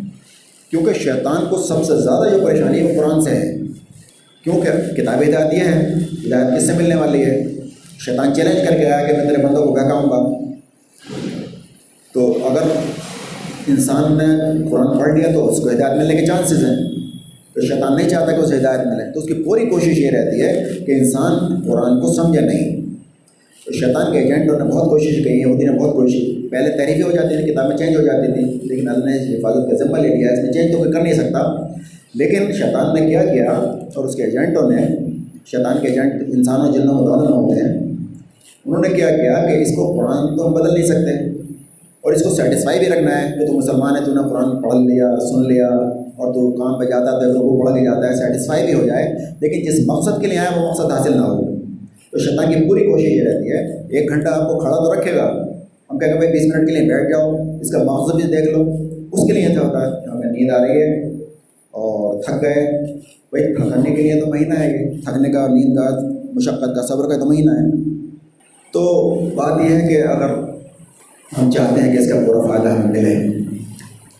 کیونکہ شیطان کو سب سے زیادہ جو پریشانی ہے وہ قرآن سے ہے کیونکہ کتاب ہدایت یہ ہے ہدایت کس سے ملنے والی ہے؟ شیطان چیلنج کر کے آیا کہ میں تیرے بندوں کو بہکاؤں گا؟ تو اگر انسان نے قرآن پڑھ لیا تو اس کو ہدایت ملنے کے چانسز ہیں۔ تو شیطان نہیں چاہتا کہ اسے ہدایت ملے۔ تو اس کی پوری کوشش یہ رہتی ہے کہ انسان قرآن کو سمجھے نہیں۔ شیطان کے ایجنٹوں نے بہت کوشش کی ہے نے بہت کوشش پہلے تحریفیں ہو جاتی تھیں، کتابیں چینج ہو جاتی تھیں، لیکن اللہ نے حفاظت کا ذمہ لے لیا۔ اس میں چینج تو کوئی کر نہیں سکتا۔ لیکن شیطان نے کیا کیا اور اس کے ایجنٹوں نے، شیطان کے ایجنٹ انسانوں، جنوں میں دونوں میں ہوتے ہیں، انہوں نے کیا کیا کہ اس کو قرآن تو ہم بدل نہیں سکتے۔ اور اس کو سیٹسفائی بھی رکھنا ہے کہ تو مسلمان ہے، تو نے قرآن پڑھ لیا، سن لیا، اور تو کام پہ جاتا ہے تو پڑھ کے جاتا ہے سیٹسفائی بھی ہو جائے۔ لیکن جس مقصد کے لیے آیا، وہ مقصد حاصل نہ ہو۔ تو شیطان کی پوری کوشش یہ رہتی ہے، ایک گھنٹہ آپ کو کھڑا تو رکھے گا۔ ہم کہیں گے بھائی بیس منٹ کے لیے بیٹھ جاؤ، اس کا مقصد بھی دیکھ لو۔ اس کے لیے ایسا ہوتا ہے ہمیں نیند آ رہی ہے اور تھک گئے۔ بھائی تھکنے کے لیے تو مہینہ ہے۔ یہ تھکنے کا، نیند کا، مشقت کا، صبر کا تو مہینہ ہے۔ تو بات یہ ہے کہ اگر ہم چاہتے ہیں کہ اس کا پورا فائدہ ہمیں ملے،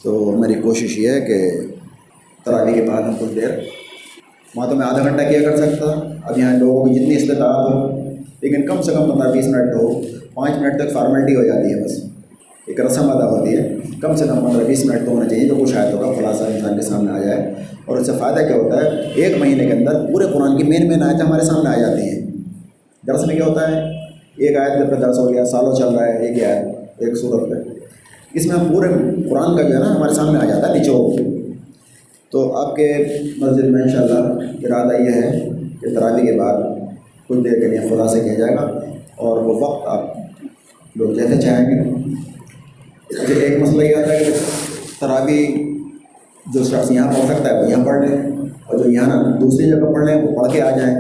تو میری کوشش یہ ہے کہ تراوی کے بعد ہم کچھ دیر وہاں تو میں آدھا گھنٹہ کیا کر سکتا اب یہاں لوگوں کی جتنی استطاعت ہو، لیکن کم سے کم پندرہ بیس منٹ ہو پانچ منٹ تک فارمیلٹی ہو جاتی ہے بس۔ ایک رسم ادا ہوتی ہے۔ کم سے کم پندرہ بیس منٹ تو ہونا چاہیے، جو کچھ آیتوں کا خلاصہ انسان کے سامنے آ جائے۔ اور اس سے فائدہ کیا ہوتا ہے؟ ایک مہینے کے اندر پورے قرآن کی مین مین آیتیں ہمارے سامنے آ جاتی ہیں۔ درس میں کیا ہوتا ہے؟ ایک آیت پہ درس ہو گیا، سالوں چل رہا ہے، ایک ہی آیت، ایک صورت پہ اس میں ہم پورے قرآن کا جو ہے نا، ہمارے سامنے آ جاتا ہے نچوڑ تو آپ کے مسجد میں انشاءاللہ ارادہ یہ ہے کہ تراوی کے بعد کچھ دیر کے لیے خلاصہ کیا جائے گا اور وہ وقت آپ لوگ جیسے چاہیں گے۔ پھر ایک مسئلہ یہ آتا ہے کہ تراوی جو شخص یہاں پڑھ سکتا ہے وہ یہاں پڑھ لیں اور جو یہاں دوسری جگہ پڑھ لیں وہ پڑھ کے آ جائیں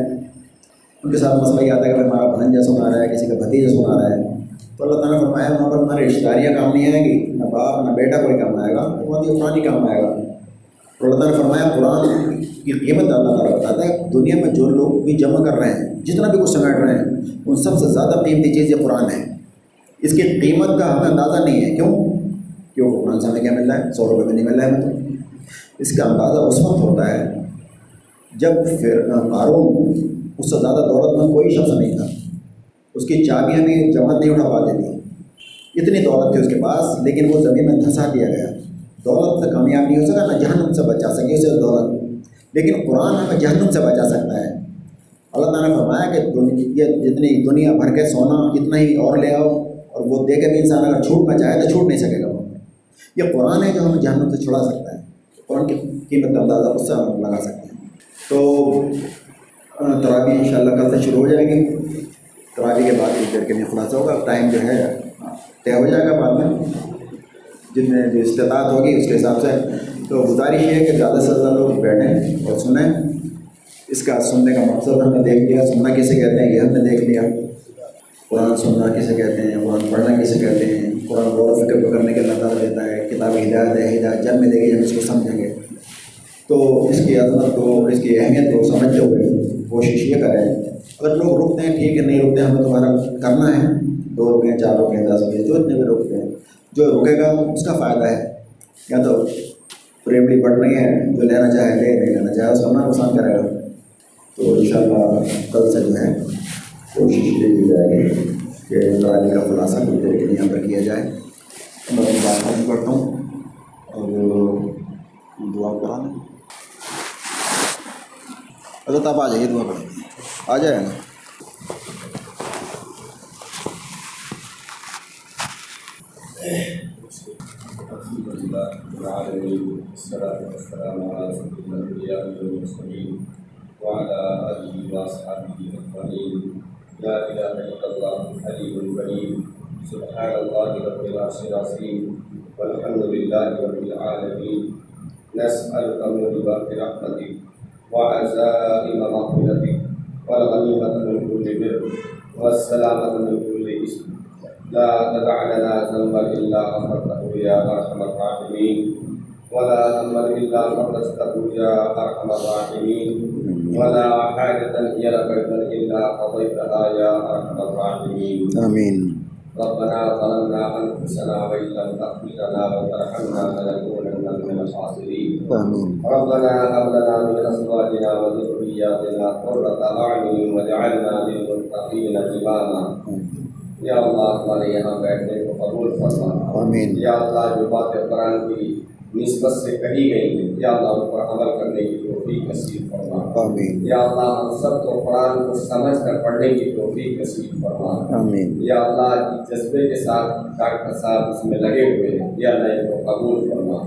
ان کے ساتھ مسئلہ یہ آتا ہے کہ ہمارا بھنجا سنا رہا ہے، کسی کا بھتیجا سنا رہا ہے۔ تو اللہ تعالیٰ نے فرمایا وہاں پر ہمارے رشتہ داریاں کام نہیں آئیں گی، نہ باپ، نہ بیٹا کوئی کام آئے گا وہاں یہ قرآن کام آئے گا۔ اللہ تعالیٰ نے فرمایا قرآن کی قیمت اللہ تعالیٰ بتاتا ہے دنیا میں جو لوگ بھی جمع کر رہے ہیں، جتنا بھی کچھ سمیٹ رہے ہیں، ان سب سے زیادہ قیمتی چیز یہ قرآن ہے۔ اس کی قیمت کا ہمیں اندازہ نہیں ہے۔ کیوں؟ کیوں؟ قرآن سے ہمیں کیا مل رہا ہے؟ سو روپئے میں نہیں مل رہا ہے۔ ہمیں تو اس کا اندازہ اس وقت ہوتا ہے جب پھر قارون اس سے زیادہ دولت مند کوئی شخص نہیں تھا۔ اس کی چابیاں بھی جماعت نہیں اٹھا پاتی تھی اتنی دولت تھی اس کے پاس، لیکن وہ زمین میں دھنسا دیا گیا۔ دولت سے کامیاب نہیں ہو سکا نہ جہنم سے بچا سکے، اسے دولت۔ لیکن قرآن ہمیں جہنم سے بچا سکتا ہے۔ اللہ تعالیٰ نے فرمایا کہ یہ جتنی دنیا بھر کے سونا، اتنا ہی اور لے آؤ۔ اور وہ دے کے بھی انسان اگر چھوٹنا چاہے تو چھوٹ نہیں سکے گا۔ وہ یہ قرآن ہے جو ہمیں جہنم سے چھڑا سکتا ہے۔ قرآن کی قیمت کا اندازہ اس سے ہم لگا سکتے ہیں۔ تو ترابی ان شاء اللہ کل سے شروع ہو جائے گی۔ ترابی کے بعد کچھ دیر کے لیے خلاصہ ہوگا۔ ٹائم جو ہے، طے ہو جائے گا بعد میں۔ جتنے بھی استطاعت ہوگی، اس کے حساب سے۔ تو گزارش یہ ہے کہ زیادہ سے زیادہ لوگ بیٹھیں اور سنیں۔ اس کا سننے کا مقصد ہم نے دیکھ لیا۔ سننا کسے کہتے ہیں؟ یہ ہم نے دیکھ لیا۔ قرآن سننا کسے کہتے ہیں؟ قرآن پڑھنا کسے کہتے ہیں؟ قرآن غور و فکر کرنے کے اللہ تعالیٰ دیتا ہے۔ کتاب ہدایت ہے، ہدایت جب ملے گی، ہم اس کو سمجھیں گے۔ تو اس کی عظمت کو، اس کی اہمیت کو سمجھتے ہوئے کوشش یہ کریں۔ اگر لوگ رکتے ہیں، ٹھیک ہے، نہیں رکتے، ہمیں تمہارا کرنا ہے۔ دو رکیں چار رکیں دس رکیں جو اتنے بھی رکتے جو رکے گا، اس کا فائدہ ہے۔ یا تو پریملی بڑھ رہی ہے، جو لینا چاہے لے، نہیں لینا چاہے، اس کا اپنا نقصان کرے گا۔ تو ان شاء اللہ کل سے جو ہے، کوشش یہ کی جائے گی کہ لڑائی کا خلاصہ کچھ دیر کے لیے یہاں پر کیا جائے۔ میں اپنی بات ختم کرتا ہوں۔ اور دعا کرا لیں حضرت آپ آ جائیے، دعا کریں۔ آ جائے نا؟ الحمد لله العالمين والصلاة والسلام على الأنبياء والمرسلين وعلى آله وأصحابه أجمعين لا إله إلا الله الحليم الكريم سبحان الله رب العرش العظيم والحمد لله رب العالمين. نسألك رحمتك وعزائم مغفرتك والغنيمة من كل بر والسلامة من كل إثم لا تدع لنا ذنبا الا غفرته يا ارحم الراحمين. ولا هما الا فرجته يا ارحم الراحمين. ولا حاجة هي لك الا قضيتها يا ارحم الراحمين. آمین ربنا ظلمنا انفسنا وان لم تغفر لنا وترحمنا لنكونن من الخاسرين. آمین ربنا هب لنا من ازواجنا وذرياتنا قرة اعين واجعلنا للمتقين اماما یا اللہ ہمارے یہاں بیٹھنے کو قبول فرما۔ آمین۔ یا اللہ جو باتیں قرآن کی نسبت سے کہی گئی ہیں یا اللہ ان پر عمل کرنے کی توفیق نصیب فرما۔ یا اللہ ہم سب کو قرآن کو سمجھ کر پڑھنے کی توفیق نصیب فرما۔ یا اللہ کی جذبے کے ساتھ ڈاکٹر صاحب اس میں لگے ہوئے ہیں۔ یا اللہ ان کو قبول فرما۔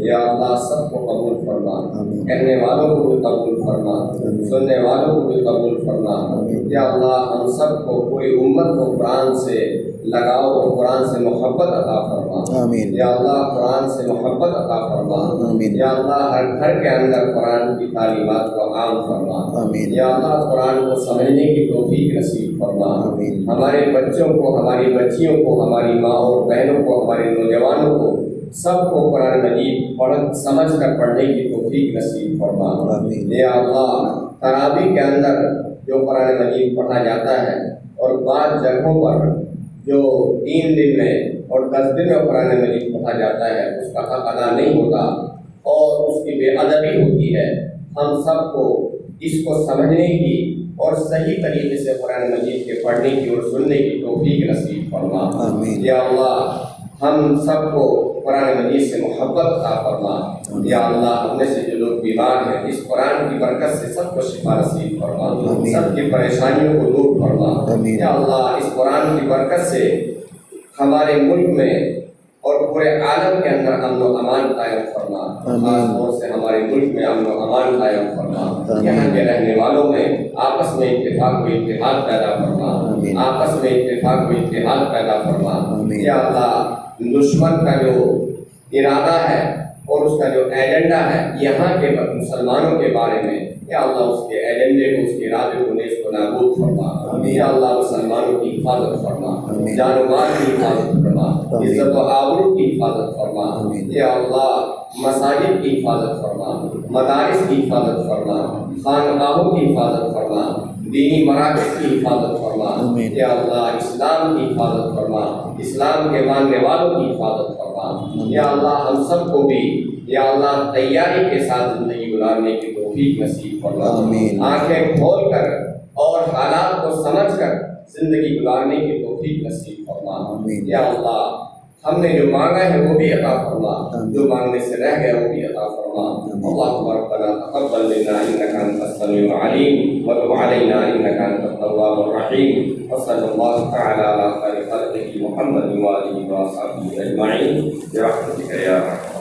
یا اللہ سب کو قبول فرما۔ کہنے والوں کو بھی قبول فرما۔ سننے والوں کو بھی قبول فرما۔ یا اللہ ہم سب کو پوری امت کو قرآن سے لگاؤ اور قرآن سے محبت عطا فرما آمین یا اللہ قرآن سے محبت عطا فرما آمین۔ یا اللہ ہر گھر کے اندر قرآن کی تعلیمات کو عام فرما آمین۔ یا اللہ قرآن کو سمجھنے کی توفیق نصیب فرما آمین۔ ہمارے بچوں کو ہماری بچیوں کو ہماری ماں اور بہنوں کو ہمارے نوجوانوں کو سب کو قرآن مجید پڑھ سمجھ کر پڑھنے کی توفیق نصیب فرما آمین۔ یا اللہ ترابی کے اندر جو قرآن مجید پڑھا جاتا ہے اور بعض جگہوں پر جو تین دن میں اور دس دن میں قرآن مجید پڑھا جاتا ہے اس کا حق ادا نہیں ہوتا اور اس کی بے ادبی ہوتی ہے۔ ہم سب کو اس کو سمجھنے کی اور صحیح طریقے سے قرآن مجید کے پڑھنے کی اور سننے کی توفیق نصیب فرما۔ آمین۔ یا اللہ ہم سب کو قرآن مجید سے محبت عطا فرما۔ یا اللہ ہم میں سے جو بیمار ہیں اس قرآن کی برکت سے سب کو شفا نصیب فرما۔ سب کی پریشانیوں کو دور فرما۔ یا اللہ اس قرآن کی برکت سے ہمارے ملک میں اور پورے عالم کے اندر امن و امان قائم فرما۔ خاص طور سے ہمارے ملک میں امن و امان قائم فرما۔ یہاں کے رہنے والوں میں آپس میں اتفاق و اتحاد پیدا فرما۔ آپس میں اتفاق و اتحاد پیدا فرما۔ یا اللہ دشمن کا جو ارادہ ہے اور اس کا جو ایجنڈا ہے یہاں کے مسلمانوں کے بارے میں یا اللہ اس کے ایجنڈے کو اس کے ارادے کو نیز کو نابود فرما۔ یا اللہ مسلمانوں کی حفاظت فرما۔ جان مال کی حفاظت فرما۔ عزت و آبرو کی حفاظت فرما۔ یا اللہ مساجد کی حفاظت فرما مدارس کی حفاظت فرما خانقاہوں کی حفاظت فرما دینی مراکز کی حفاظت فرما۔ یا اللہ اسلام کی حفاظت فرما اسلام کے ماننے والوں کی حفاظت فرما یا اللہ ہم سب کو بھی یا اللہ تیاری کے ساتھ زندگی گزارنے کی توفیق نصیب فرما۔ آنکھیں کھول کر اور حالات کو سمجھ کر زندگی گزارنے کی توفیق نصیب فرما۔ یا اللہ ہم نے جو مانگا ہے وہ بھی عطا فرما۔ جو مانگنے سے رہ گیا وہ بھی عطا فرما۔ اللہ ربنا تقبل منا انك انت السميع العليم وتب علينا انك انت التواب الرحيم وصلى الله تعالى على خير خلقه محمد واله وصحبه اجمعين برحمتك يا ارحم